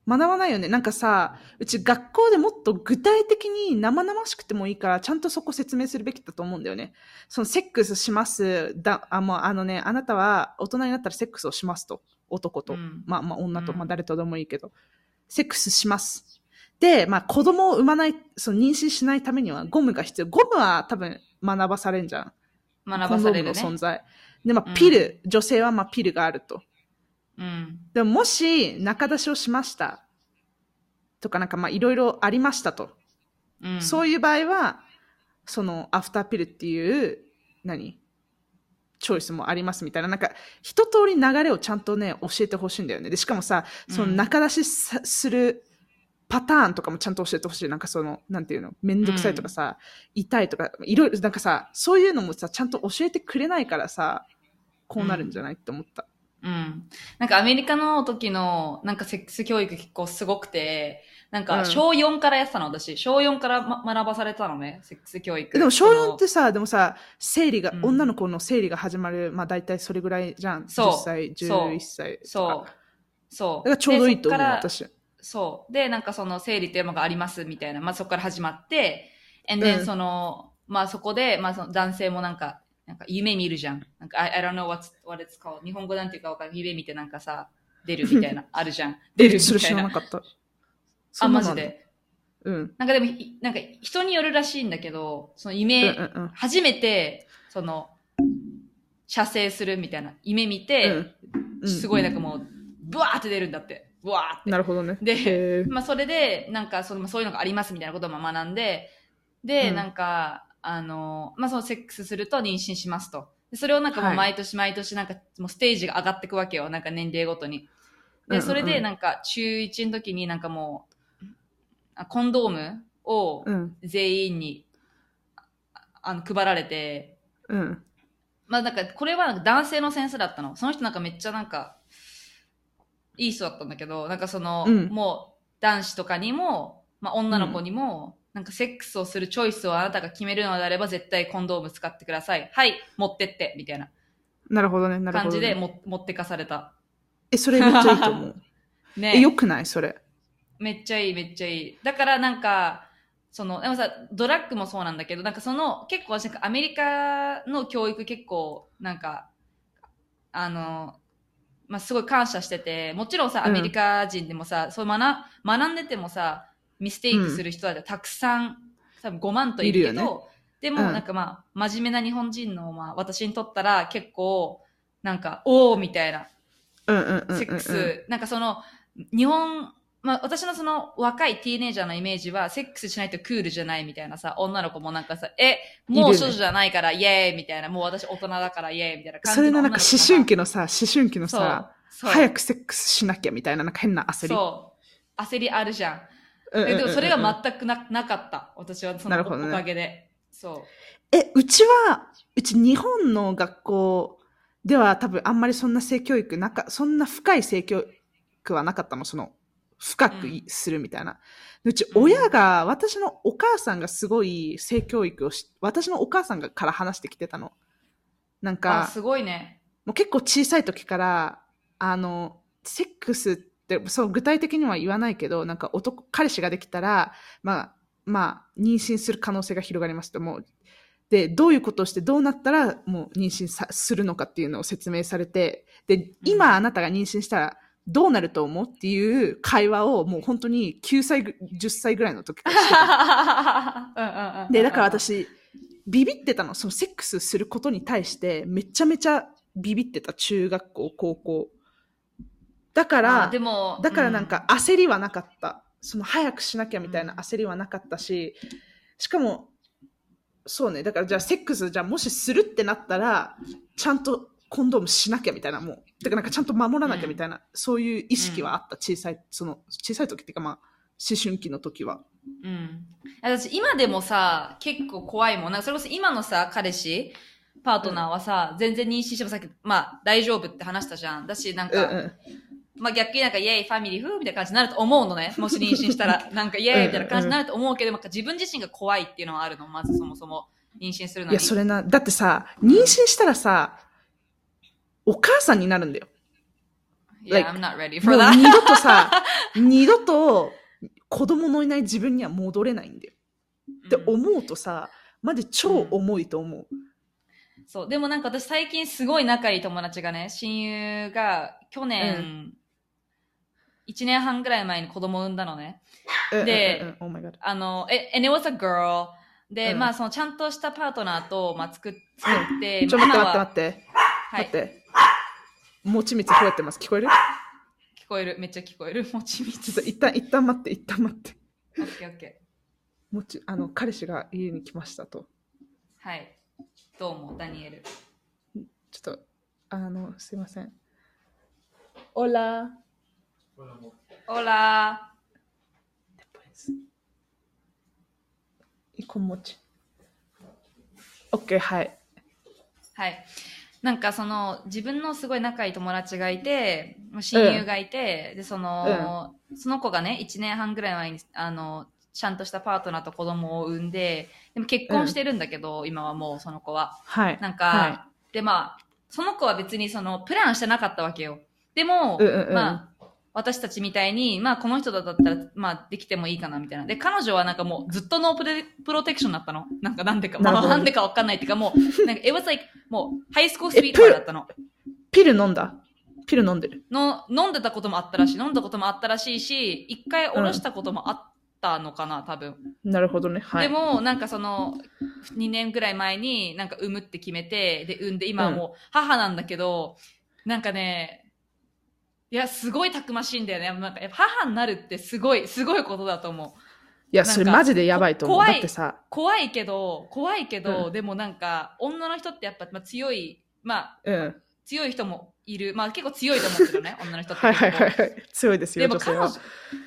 学ばないよね。なんかさ、うち学校でもっと具体的に生々しくてもいいから、ちゃんとそこ説明するべきだと思うんだよね。そのセックスします。だ、あ、もうあのね、あなたは大人になったらセックスをしますと。男と。うんまあまあ女と、うんまあ誰とでもいいけど。セックスします。で、まあ子供を産まない、その妊娠しないためにはゴムが必要。ゴムは多分学ばされるんじゃん。学ばされるねの存在。で、まあうんピル、女性はまあピルがあると。うんでももし中出しをしました。とかなんかまあいろいろありましたと。うんそういう場合は、そのアフターピルっていう、何？チョイスもありますみたいな、なんか一通り流れをちゃんとね、教えてほしいんだよね。で、しかもさ、その中出しさするパターンとかもちゃんと教えてほしい。なんかその、なんていうの、めんどくさいとかさ、痛いとか、いろいろ、なんかさ、そういうのもさ、ちゃんと教えてくれないからさ、こうなるんじゃないって思った。うん。なんかアメリカの時の、なんかセックス教育結構すごくて、なんうんか小4からやってたの、私。小4から、ま、学ばされたのね、セックス教育。でも小4っそてさ、でもさ、生理が、うん女の子の生理が始まる、まあ大体それぐらいじゃん。そう10歳、そう11歳とか。そう。そう。だからちょうどいいと思う、私。そう。で、なんかその生理っていうのがありますみたいな、まあそこから始まって、and then うんその、まあそこで、まあその男性もなんか、なんか夢見るじゃん。なんか、I, I don't know what's, what it's called. 日本語なんていうかわかんない。夢見てなんかさ、出るみたいな、あるじゃん。出るみそれ知たいな。らなかった。あ。マジで。うん。なんかでも、いなんか人によるらしいんだけど、そのうん夢、うんうん。初めて、その、射精するみたいな、夢見て、うんすごいなんかもう、ブワーって出るんだって。ブワーって。なるほどね。でまあ、それで、なんかその、そういうのがありますみたいなことも学んで、で、うんなんか、あの、まあ、そのセックスすると妊娠しますと。でそれをなんかもうはい毎年毎年なんかもうステージが上がっていくわけよ。なんか年齢ごとに。で、うんうんうんそれでなんか中1の時になんかもう、あコンドームをうん。全員に、ああの、配られて、うん。まあなんか、これは男性の先生だったの。その人なんかめっちゃなんか、いい人だったんだけど、なんかその、うんもう男子とかにも、まあ女の子にも、なんかセックスをするチョイスをあなたが決めるのであれば絶対コンドーム使ってください。はい、持ってって、みたいななるほどね。なるほど、ね。感じでも、持ってかされた。え、それめっちゃいいと思う。ねえ、よくない？それ。めっちゃいい、めっちゃいい。だからなんか、その、でもさ、ドラッグもそうなんだけど、なんかその、結構私なんかアメリカの教育結構、なんか、あの、まあ、すごい感謝してて、もちろんさ、うん。アメリカ人でもさ、そう学、学んでてもさ、ミステイクする人はたくさん、多分5万といるけど、いるよでもうん。なんかまあ、真面目な日本人の、まあ、私にとったら結構、なんか、おーみたいな、うんうんうんうんうん。セックス、なんかその、日本、まあ私のその若いティーネイジャーのイメージは、セックスしないとクールじゃないみたいなさ、女の子もなんかさ、え、もう少女じゃないからイエーイみたいな、もう私大人だからイエーイみたいな感じそれのなんか思春期期のさ、思春期のさ、早くセックスしなきゃみたいな、なんか変な焦り。そう。焦りあるじゃん。うんうんうんうんでもそれが全くななかった。私はそのお,、ねかげで。そう。え、うちは、うち日本の学校では多分あんまりそんな性教育なか、そんな深い性教育はなかったの、その、深くいするみたいな。うん親が、私のお母さんがすごい性教育をし、私のお母さんがから話してきてたの。なんあ、か、すごいね。もう結構小さい時から、あの、セックスって、そう具体的には言わないけど、なんか男、彼氏ができたら、まあ、まあ、妊娠する可能性が広がりますと、もう、で、どういうことをしてどうなったらもう妊娠さするのかっていうのを説明されて、で、今あなたが妊娠したらどうなると思うっていう会話をもう本当に9歳ぐ、10歳ぐらいの時からしてで、だから、私、ビビってたの。そのセックスすることに対して、めちゃめちゃビビってた。中学校、高校。だかあらで、も、だからなんか焦りはなかった。その早くしなきゃみたいな焦りはなかったし、しかも、そうね。だからじゃあセックス、じゃあもしするってなったら、ちゃんとコンドームしなきゃみたいな、もう。だからなんかちゃんと守らなきゃみたいな、そういう意識はあった。小さい、その、小さい時っていうかまあ、思春期の時は。うん。私、今でもさ、結構怖いもん。なんかそれこそ今のさ、彼氏、パートナーはさ、全然妊娠してもさっき、まあ、大丈夫って話したじゃん。だし、なんか、うんうん。まあ逆になんか、イェイ、ファミリー、フーみたいな感じになると思うのね。もし妊娠したら、なんか、イェイみたいな感じになると思うけど、なんか自分自身が怖いっていうのはあるの。まずそもそも、妊娠するのに。いや、それな、だってさ、妊娠したらさ、お母さんになるんだよ。Yeah, like- I'm not ready も for う that. 二度とさ、二度と子供のいない自分には戻れないんだよ。って思うとさ、マジ超重いと思う。そう。でもなんか私最近すごい仲いい友達がね、親友が去年、1年半ぐらい前に子供を産んだのね。で Oh あの、え、and it was a girl. で、うんまあそのちゃんとしたパートナーと、まあ作っ作って、ちょっと待って待って待って。はい。待って。もちみつ増えてます。聞こえる？聞こえる。めっちゃ聞こえる。もちみつ。一旦、一旦待って、一旦待って。オッケーオッケもち、あの、彼氏が家に来ましたと。ー。はい。どうも、ダニエル。ちょっと、あの、すいません。オラ Hola. ラ y con mochi. OK、はい。はい。なんかその、自分のすごい仲いい友達がいて、親友がいて、で、その、その子がね、1年半ぐらい前に、あの、ちゃんとしたパートナーと子供を産んで、でも結婚してるんだけど、今はもうその子は。はい。なんか、はで、まあ、その子は別にその、プランしてなかったわけよ。でも、うんうんうんまあ、私たちみたいに、まあ、この人だったら、まあ、できてもいいかな、みたいな。で、彼女はなんかもう、ずっとノープレプロテクションだったの。なんか、なんでか、まあ、なんでかわかんないっていうか、もう、なんか、it was like, もう、ハイスクールスピードだったの。ピル飲んだ？ピル飲んでる。の、飲んでたこともあったらしい。飲んだこともあったらしいし、一回おろしたこともあったのかな、多分。なるほどね。はい。でも、なんかその、2年ぐらい前になんか産むって決めて、で、産んで、今はもう母なんだけど、なんかね、いや、すごいたくましいんだよね。なんか母になるってすごい、すごいことだと思う。いや、それマジでやばいと思う。こ怖いだってさ、怖いけど、怖いけど、うんでもなんか、女の人ってやっぱ、まあ、強い、まあ、うん。強い人もいる。まあ結構強いと思ってるね、女の人ってはい。はいはいはい。強いですよ、でも彼女。、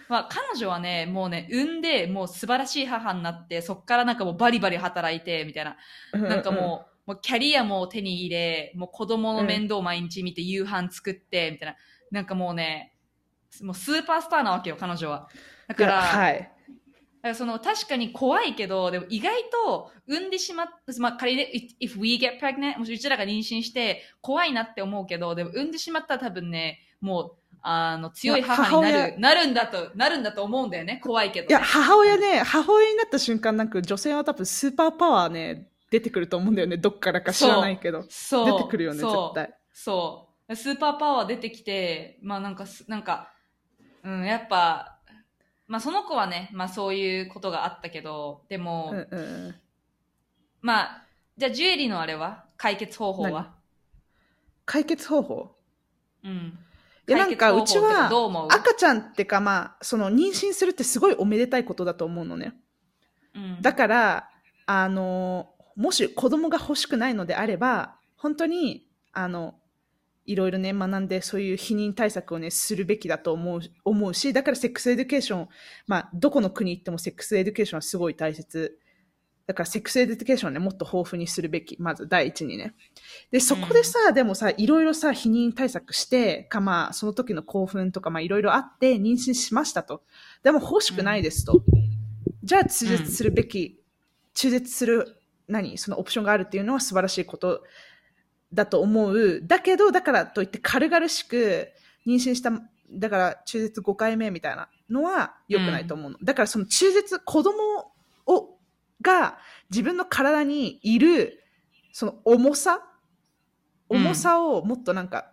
まあ、彼女はね、もうね、産んで、もう素晴らしい母になって、そっからなんかもうバリバリ働いて、みたいな。なんかもう、もうキャリアも手に入れ、もう子供の面倒を毎日見て夕飯作って、みたいな。なんかもうね、もうスーパースターなわけよ、彼女は。だから、はい。だからその確かに怖いけど、でも意外と産んでしまった、まあ仮に、if we get pregnant, もしうちらが妊娠して怖いなって思うけど、でも産んでしまったら多分ね、もう、あの、強い母にな母る、なるんだと、なるんだと思うんだよね。怖いけど、ね。いや、母親ね、母親になった瞬間、なんか女性は多分スーパーパワーね、出てくると思うんだよね。どっからか知らないけど。そう。出てくるよね、絶対。そう。スーパーパワー出てきて、まあなんかす、なんか、うん、やっぱ、まあその子はね、まあそういうことがあったけど、でも、うんうんうん。まあ、じゃあジュエリーのあれは？解決方法は？解決方法？うん。いや、なんか、うちは赤ちゃんってか、まあ、その、妊娠するってすごいおめでたいことだと思うのね。うん、だから、あの、もし子供が欲しくないのであれば、本当に、あの、いろいろね、学んで、そういう避妊対策をね、するべきだと思う思うし、だから sex education、まあ、どこの国行っても sex education はすごい大切。だから、 sex education をね、もっと豊富にするべき。まず、第一にね。で、そこでさ、でもさ、いろいろさ、避妊対策して、か、まあ、その時の興奮とか、まあ、いろいろあって、妊娠しましたと。でも、欲しくないですと。じゃあ、中絶するべき、中絶する、何そのオプションがあるっていうのは素晴らしいことだと思う。だけど、だからといって軽々しく妊娠した、だから中絶5回目みたいなのは良くないと思うの。だからその中絶、子供を、が自分の体にいる、その重さうん重さをもっとなんか、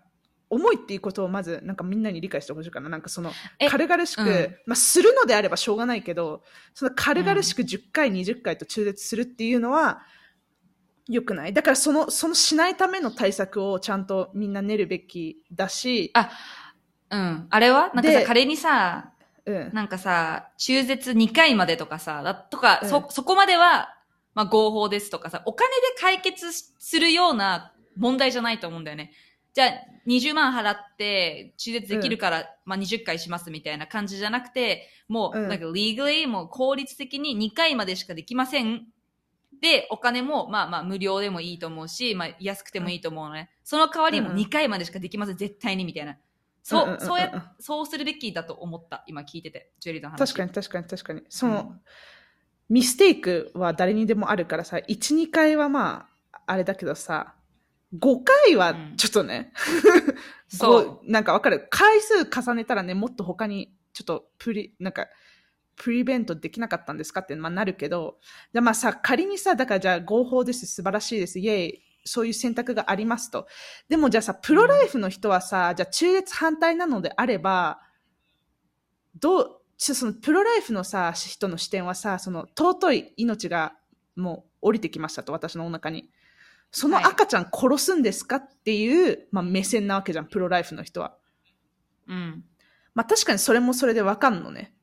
重いっていうことをまずなんかみんなに理解してほしいかな。なんかそのえ軽々しく、うんまあするのであればしょうがないけど、その軽々しく10回、20回と中絶するっていうのは良くない？だからその、そのしないための対策をちゃんとみんな練るべきだし、あ、うん。あれは？なんかさ、で仮にさ、うん。なんかさ、中絶2回までとかさ、だとか、うんそ、そこまでは、まあ合法ですとかさ、お金で解決するような問題じゃないと思うんだよね。じゃあ、20万払って、中絶できるから、まあ20回しますみたいな感じじゃなくて、もう、うんなんか legally、もう効率的に2回までしかできません。で、お金も、まあまあ無料でもいいと思うし、まあ安くてもいいと思うのね。その代わりもうんうん2回までしかできません、絶対にみたいな。そう、うんうんうんうんそうや、そうするべきだと思った。今聞いてて、ジュリーの話。確かに確かに確かに。その、うんミステイクは誰にでもあるからさ、1、2回はまあ、あれだけどさ、5回はちょっとね、そう。ごなんかわかる。回数重ねたらね、もっと他に、ちょっとプリ、なんか、プリベントできなかったんですかって、まあ、なるけど、でまあさ、仮にさ、だからじゃあ合法です、素晴らしいです、イェイ、そういう選択がありますと。でもじゃあさ、プロライフの人はさ、じゃあ中絶反対なのであれば、どう、そのプロライフのさ、人の視点はさ、その尊い命がもう降りてきましたと、私のお腹に。そのはい赤ちゃん殺すんですかっていう、まあ、目線なわけじゃん、プロライフの人は。うん。まあ確かにそれもそれでわかんのね。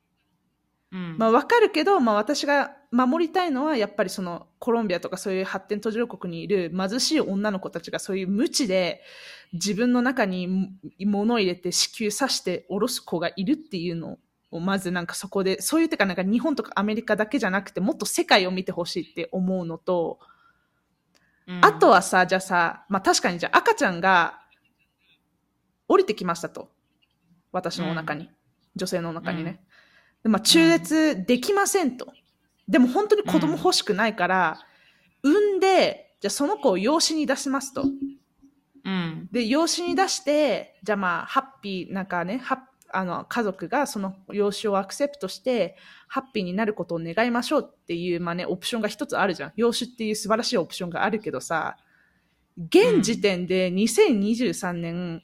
うん。まあわかるけど、まあ私が守りたいのはやっぱりそのコロンビアとかそういう発展途上国にいる貧しい女の子たちがそういう無知で自分の中に物を入れて子宮刺して下ろす子がいるっていうのをまずなんかそこで、そういうてかなんか日本とかアメリカだけじゃなくてもっと世界を見てほしいって思うのと、うんあとはさ、じゃあさ、まあ確かにじゃあ赤ちゃんが降りてきましたと。私のお腹に。女性のお腹にね。でまあ中絶できませんと。でも本当に子供欲しくないから、産んで、じゃあその子を養子に出しますと。うん。で、養子に出して、じゃあまあ、ハッピー、なんかね、ハッあの、家族がその養子をアクセプトして、ハッピーになることを願いましょうっていう、まあね、オプションが一つあるじゃん。養子っていう素晴らしいオプションがあるけどさ、現時点で2023年、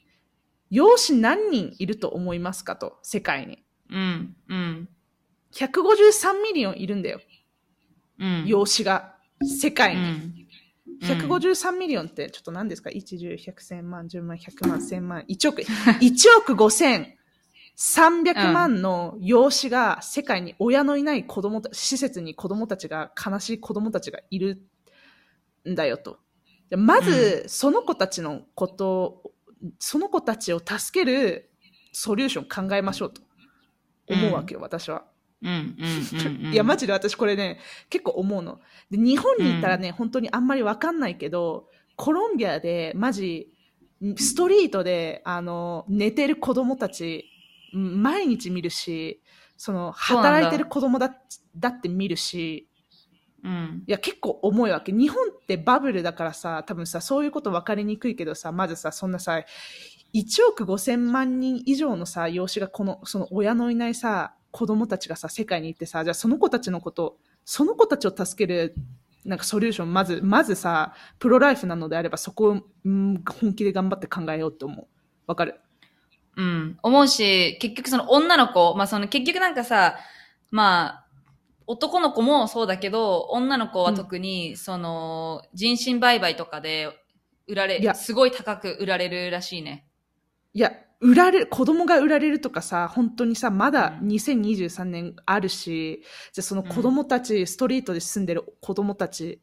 養子何人いると思いますかと、世界に。うん。うん。153 million いるんだよ。うん。養子が。世界に。うん。153 million って、ちょっと何ですか ?1、10、100、1000万、10万、100万、1000万、1億、1億5000、300万の養子が世界に親のいない子供た、施設に子供たちが、悲しい子供たちがいるんだよと。でまず、その子たちのことを、その子たちを助けるソリューション考えましょうと思うわけよ、私は。うん。うん。うん。いや、マジで私これね、結構思うの。で、日本にいたらね、本当にあんまりわかんないけど、コロンビアで、マジ、ストリートで、あの、寝てる子供たち、うん毎日見るし、その、働いてる子供だだって見るし、うん。いや、結構重いわけ。日本ってバブルだからさ、多分さ、そういうこと分かりにくいけどさ、まずさ、そんなさ、1億5千万人以上のさ、養子がこの、その親のいないさ、子供たちがさ、世界に行ってさ、じゃあその子たちのこと、その子たちを助ける、なんかソリューション、まず、まずさ、プロライフなのであれば、そこを、うん本気で頑張って考えようって思う。わかる？うん。思うし、結局その女の子、まあその結局なんかさ、まあ、男の子もそうだけど、女の子は特に、その、人身売買とかで売られすごい高く売られるらしいね。いや、売られる、子供が売られるとかさ、本当にさ、まだうん2023年あるし、じゃあその子供たち、ストリートで住んでる子供たち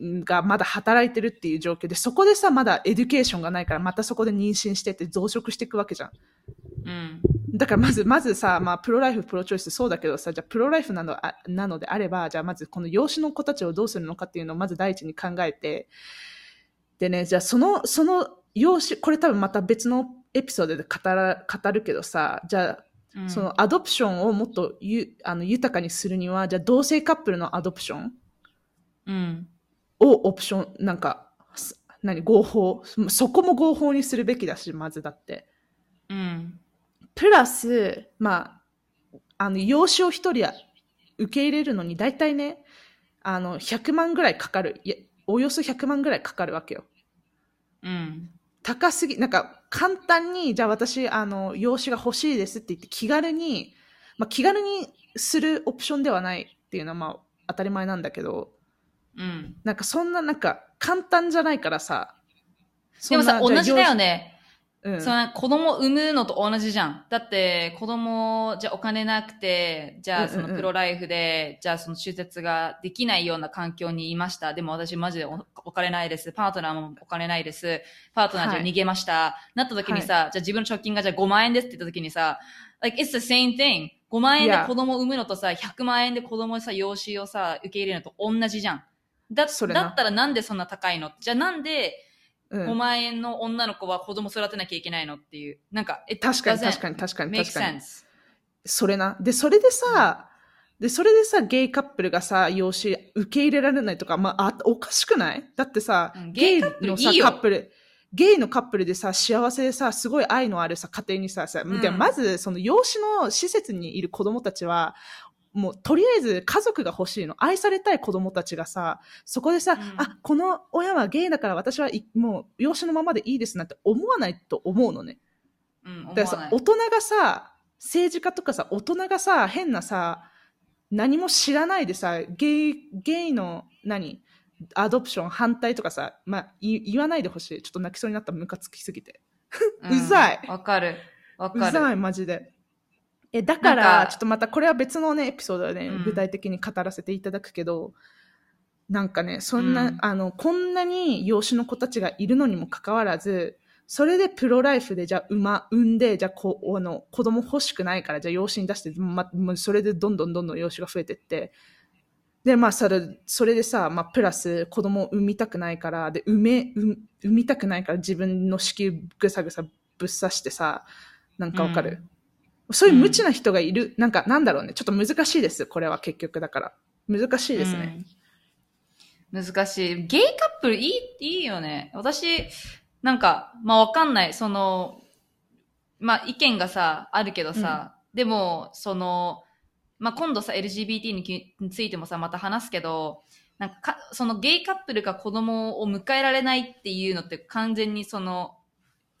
がまだ働いてるっていう状況で、そこでさ、まだ education がないから、またそこで妊娠してって増殖していくわけじゃん。うん。だからまず、まずさ、まあ、 pro-life、pro-choice そうだけどさ、じゃあ pro-life なのあなのであれば、じゃあまずこの養子の子たちをどうするのかっていうのをまず第一に考えて、でね、じゃあその、その養子、これ多分また別のエピソードで語ら、語るけどさ、じゃあ、うんそのアドプションをもっとゆあの豊かにするには、じゃあ同性カップルのアドプション？うん。をオプション、なんか、す何、合法、そこも合法にするべきだし、まずだって。うん。プラス、まあ、あの、養子を一人は受け入れるのに、大体ね、あの、100万ぐらいかかる。いや、およそ100万ぐらいかかるわけよ。うん。高すぎ、なんか、簡単に、じゃあ私、あの、養子が欲しいですって言って、気軽に、まあ、気軽にするオプションではないっていうのは、まあ、当たり前なんだけど、うん。なんか、そんな、なんか、簡単じゃないからさ。でもさ、同じだよ。ね。その子供産むのと同じじゃん。だって、子供、じゃあお金なくて、じゃあそうんうんうんのプロライフで、じゃあその手術ができないような環境にいました。でも私マジでおお金ないです。パートナーもお金ないです。パートナーじゃあ逃げました。なった時にさ、じゃあ自分の貯金がじゃあ5万円ですって言った時にさ、like it's the same thing. 5万円で.子供産むのとさ、100万円で子供さ、養子をさ、受け入れるのと同じじゃん。だだったらなんでそんな高いの？じゃあなんで、うん。5万円の女の子は子供育てなきゃいけないのっていう。なんか、it 確かに確かに確かに確かに。それな。で、それでさ、で、それでさ、ゲイカップルがさ、養子受け入れられないとか、まあ、あおかしくない？だってさ、うんゲイのさ、カップル、ゲイのカップルでさ、幸せでさ、すごい愛のあるさ、家庭にさ、さうん。でまず、その養子の施設にいる子供たちは、もうとりあえず家族が欲しいの。愛されたい子供たちがさ、そこでさ、うんあ、この親はゲイだから私はいもう養子のままでいいですなんて思わないと思うのね。うん、思だからさ大人がさ、政治家とかさ、大人がさ、変なさ、何も知らないでさ、ゲイ、ゲイの、何アドプション反対とかさ、まあ、い言わないでほしい。ちょっと泣きそうになったムカつきすぎて。ん うざいわかる。わうかる。ざい、マジで。え、だから、かちょっとまたこれは別のね、エピソードでね、うん。具体的に語らせていただくけど、なんかね、そんな、うん。あの、こんなに養子の子たちがいるのにもかかわらず、それでプロライフで、じゃあ、産ま、産んで、じゃあ、こあの、子供欲しくないから、じゃあ、養子に出して、ま、もうそれでどんどんどんどん養子が増えてって、で、まあ、それ、それでさ、まあ、プラス、子供を産みたくないから、で、産め、産産みたくないから、自分の子宮ぐさぐさぶっ刺してさ、なんかわかる、そういう無知な人がいる、なんか、なんだろうね。ちょっと難しいです。これは結局だから。難しいですね。うん難しい。ゲイカップルいい、いいよね。私、なんか、まあわかんない。その、まあ意見がさ、あるけどさ、でも、その、まあ今度さ、LGBT にきについてもさ、また話すけど、なんかか、そのゲイカップルが子供を迎えられないっていうのって完全にその、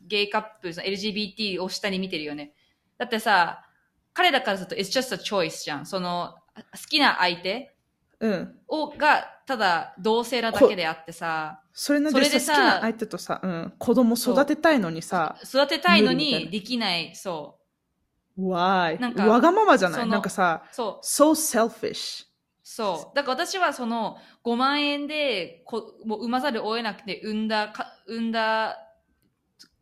ゲイカップル、その LGBT を下に見てるよね。だってさ、彼らからすると it's just a choice じゃん。その、好きな相手うん。を、が、ただ同性なだけであってさ、それなんでさ好きな相手とさ、うん、子供育てたいのにさ、育てたいのにできない、そわーい。なんかわがままじゃない？なんかさ、う。そう。so selfish. そう。だから私はその5万円でこもう産まざるを得なくて産んだか、産んだ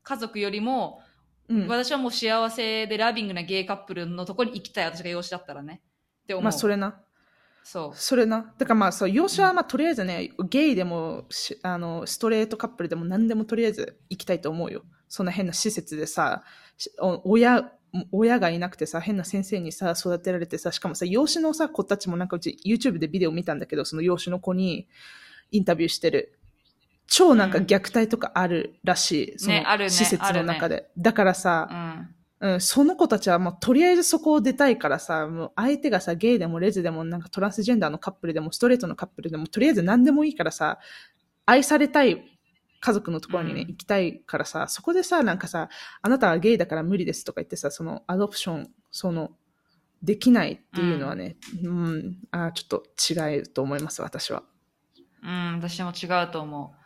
家族よりも、うん。私はもう幸せでラビングなゲイカップルのところに行きたい。私が養子だったらね。って思う。まあ、それな。そう。それな。だからまあ、そう、養子はまあ、とりあえずね、ゲイでもし、あの、ストレートカップルでも何でもとりあえず行きたいと思うよ。そんな変な施設でさ、親、親がいなくてさ、変な先生にさ、育てられてさ、しかもさ、養子のさ、子たちもなんかうち YouTube でビデオ見たんだけど、その養子の子にインタビューしてる。超なんか虐待とかあるらしい。そのねあるね施設の中で。だからさう、ん。うん、その子たちはもうとりあえずそこを出たいからさ、もう相手がさ、ゲイでもレズでもなんかトランスジェンダーのカップルでもストレートのカップルでもとりあえず何でもいいからさ、愛されたい家族のところにね、うん行きたいからさ、そこでさ、なんかさ、あなたはゲイだから無理ですとか言ってさ、そのアドプション、その、できないっていうのはね、うん、あーちょっと違うと思います、私は。うん、私も違うと思う。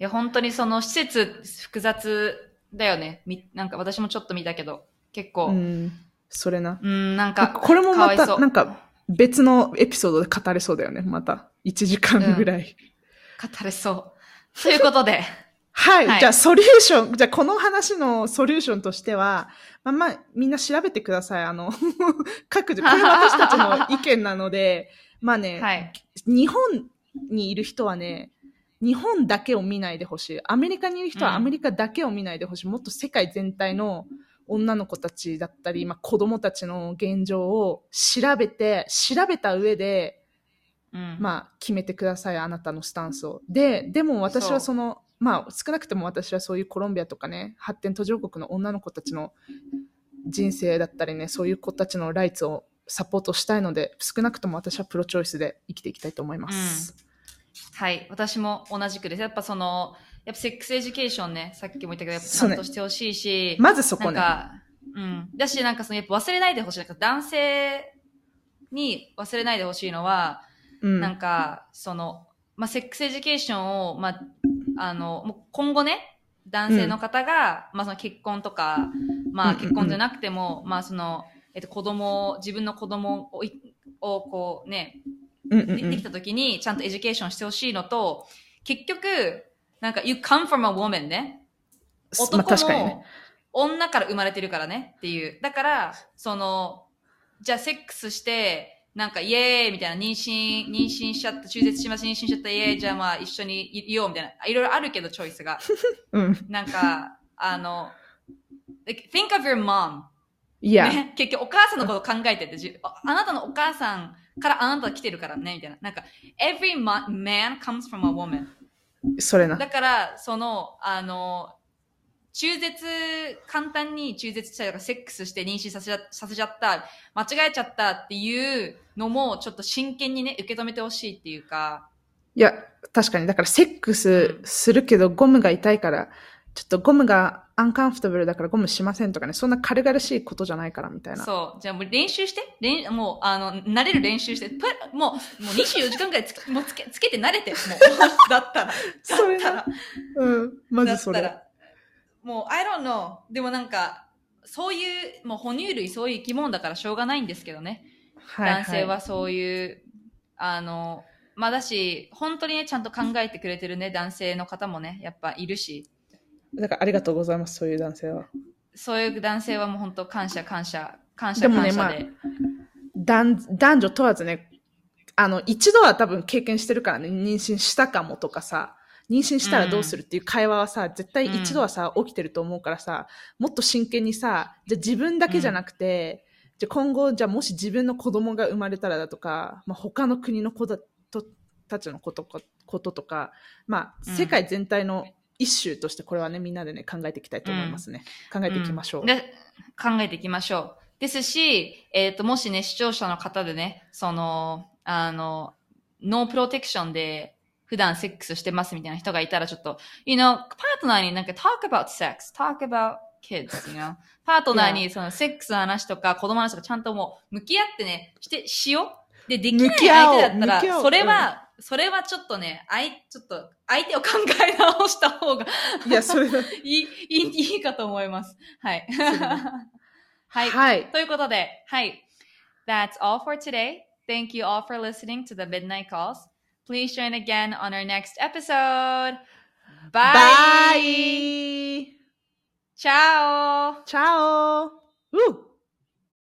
いや、本当にその施設複雑だよね。みなんか私もちょっと見たけど、結構。ううん、ん、それな。なんか、これもまた、なんか別のエピソードで語れそうだよね、また。1時間ぐらい。語れそう。ということで、はい。はいじゃあ、ソリューション、じゃあ、この話のソリューションとしては、まあ、まあ、みんな調べてください。あの、各自、これは私たちの意見なので、まあね、はい。日本にいる人はね、日本だけを見ないでほしい。アメリカにいる人はうんアメリカだけを見ないでほしい。もっと世界全体の女の子たちだったり、まあ、子供たちの現状を調べて、調べた上で、うん。まあ、決めてください、あなたのスタンスを。で、でも私はその、まあ、少なくとも私はそういうコロンビアとかね、発展途上国の女の子たちの人生だったりね、そういう子たちの rights をサポートしたいので、少なくとも私は pro-choice で生きていきたいと思います。はい。私も同じくです。やっぱその、やっぱ sex education ね、さっきも言ったけど、やっぱちゃんとしてほしいし、まずそこね。なんか、うん。だし、なんかその、やっぱ忘れないでほしい。なんか男性に忘れないでほしいのは、うん、なんか、その、まあ、 sex education を、まあ、あの、もう今後ね、男性の方が、まあ、その結婚とか、まあ、うんうんうん結婚じゃなくても、まあ、その、えっと、子供を、自分の子供をい、をこうね、うんうんうんでできた時に、ちゃんと education してほしいのと、結局、なんか、you come from a woman ね。まあ男。も女から生まれてるからねっていう。だから、その、じゃあセックスして、なんかイエーイみたいな妊娠、妊娠しちゃった、中絶します、妊娠しちゃった、イエーイじゃあまあ一緒にいようみたいな。いろいろあるけど、チョイスが。うん。なんか、あの、like, think of your mom. いや、ね、結局お母さんのこと考えてってあなたのお母さんからあなたが来てるからねみたいななんか every ma- man comes from a woman それな。だからそのあの中絶、簡単に中絶したりとか、セックスして妊娠させさせちゃった、間違えちゃったっていうのも、ちょっと真剣にね、受け止めてほしいっていうか、いや、確かに。だからセックスするけどゴムが痛いから、ちょっとゴムがアンカンフォタブルだからゴムしませんとかね、そんな軽々しいことじゃないからみたいな。そう。じゃあもう練習して。練もう、あの、慣れる練習して。プもう、もう24時間くらいつけもうつけつけて慣れて。もう、だったら。だったら。うん、まだずそれ。ったら。もう、I don't know. でもなんか、そういう、もう哺乳類そういう生き物だからしょうがないんですけどね。はい男性はそういう、あの、まあだし、本当にね、ちゃんと考えてくれてるね、男性の方もね、やっぱいるし、だからありがとうございます、そういう男性は。そういう男性はもう本当感謝感謝、感謝でもね感謝で。男男女問わずね、あの、一度は多分経験してるからね、妊娠したかもとかさ、妊娠したらどうするっていう会話はさ、絶対一度はさ、起きてると思うからさ、もっと真剣にさ、じゃあ自分だけじゃなくて、じゃあ今後、じゃあもし自分の子供が生まれたらだとか、まあ、他の国の子だとたちのことかこととか、まあ、うん世界全体の一種としてこれはね、みんなでね、考えていきたいと思いますね。考えていきましょう。んで考えていきましょう。ですし、えっ、と、もしね、視聴者の方でね、その、あの、ノープロテクションで普段セックスしてますみたいな人がいたらちょっと、you know, パートナーになんか talk about sex, talk about kids, you know? パートナーにそのセックスの話とか子供の話とかちゃんともう向き合ってね、して、しよう。で、できない相手だったら、それは、それはちょっとね、あい、ちょっと、相手を考え直した方がいや、それだ。いい、いい、いいかと思います。はい。はい。はい。ということで、はい。That's all for today. Thank you all for listening to the Midnight Calls. Please join again on our next episode. Bye. バイ Ciao. チャオう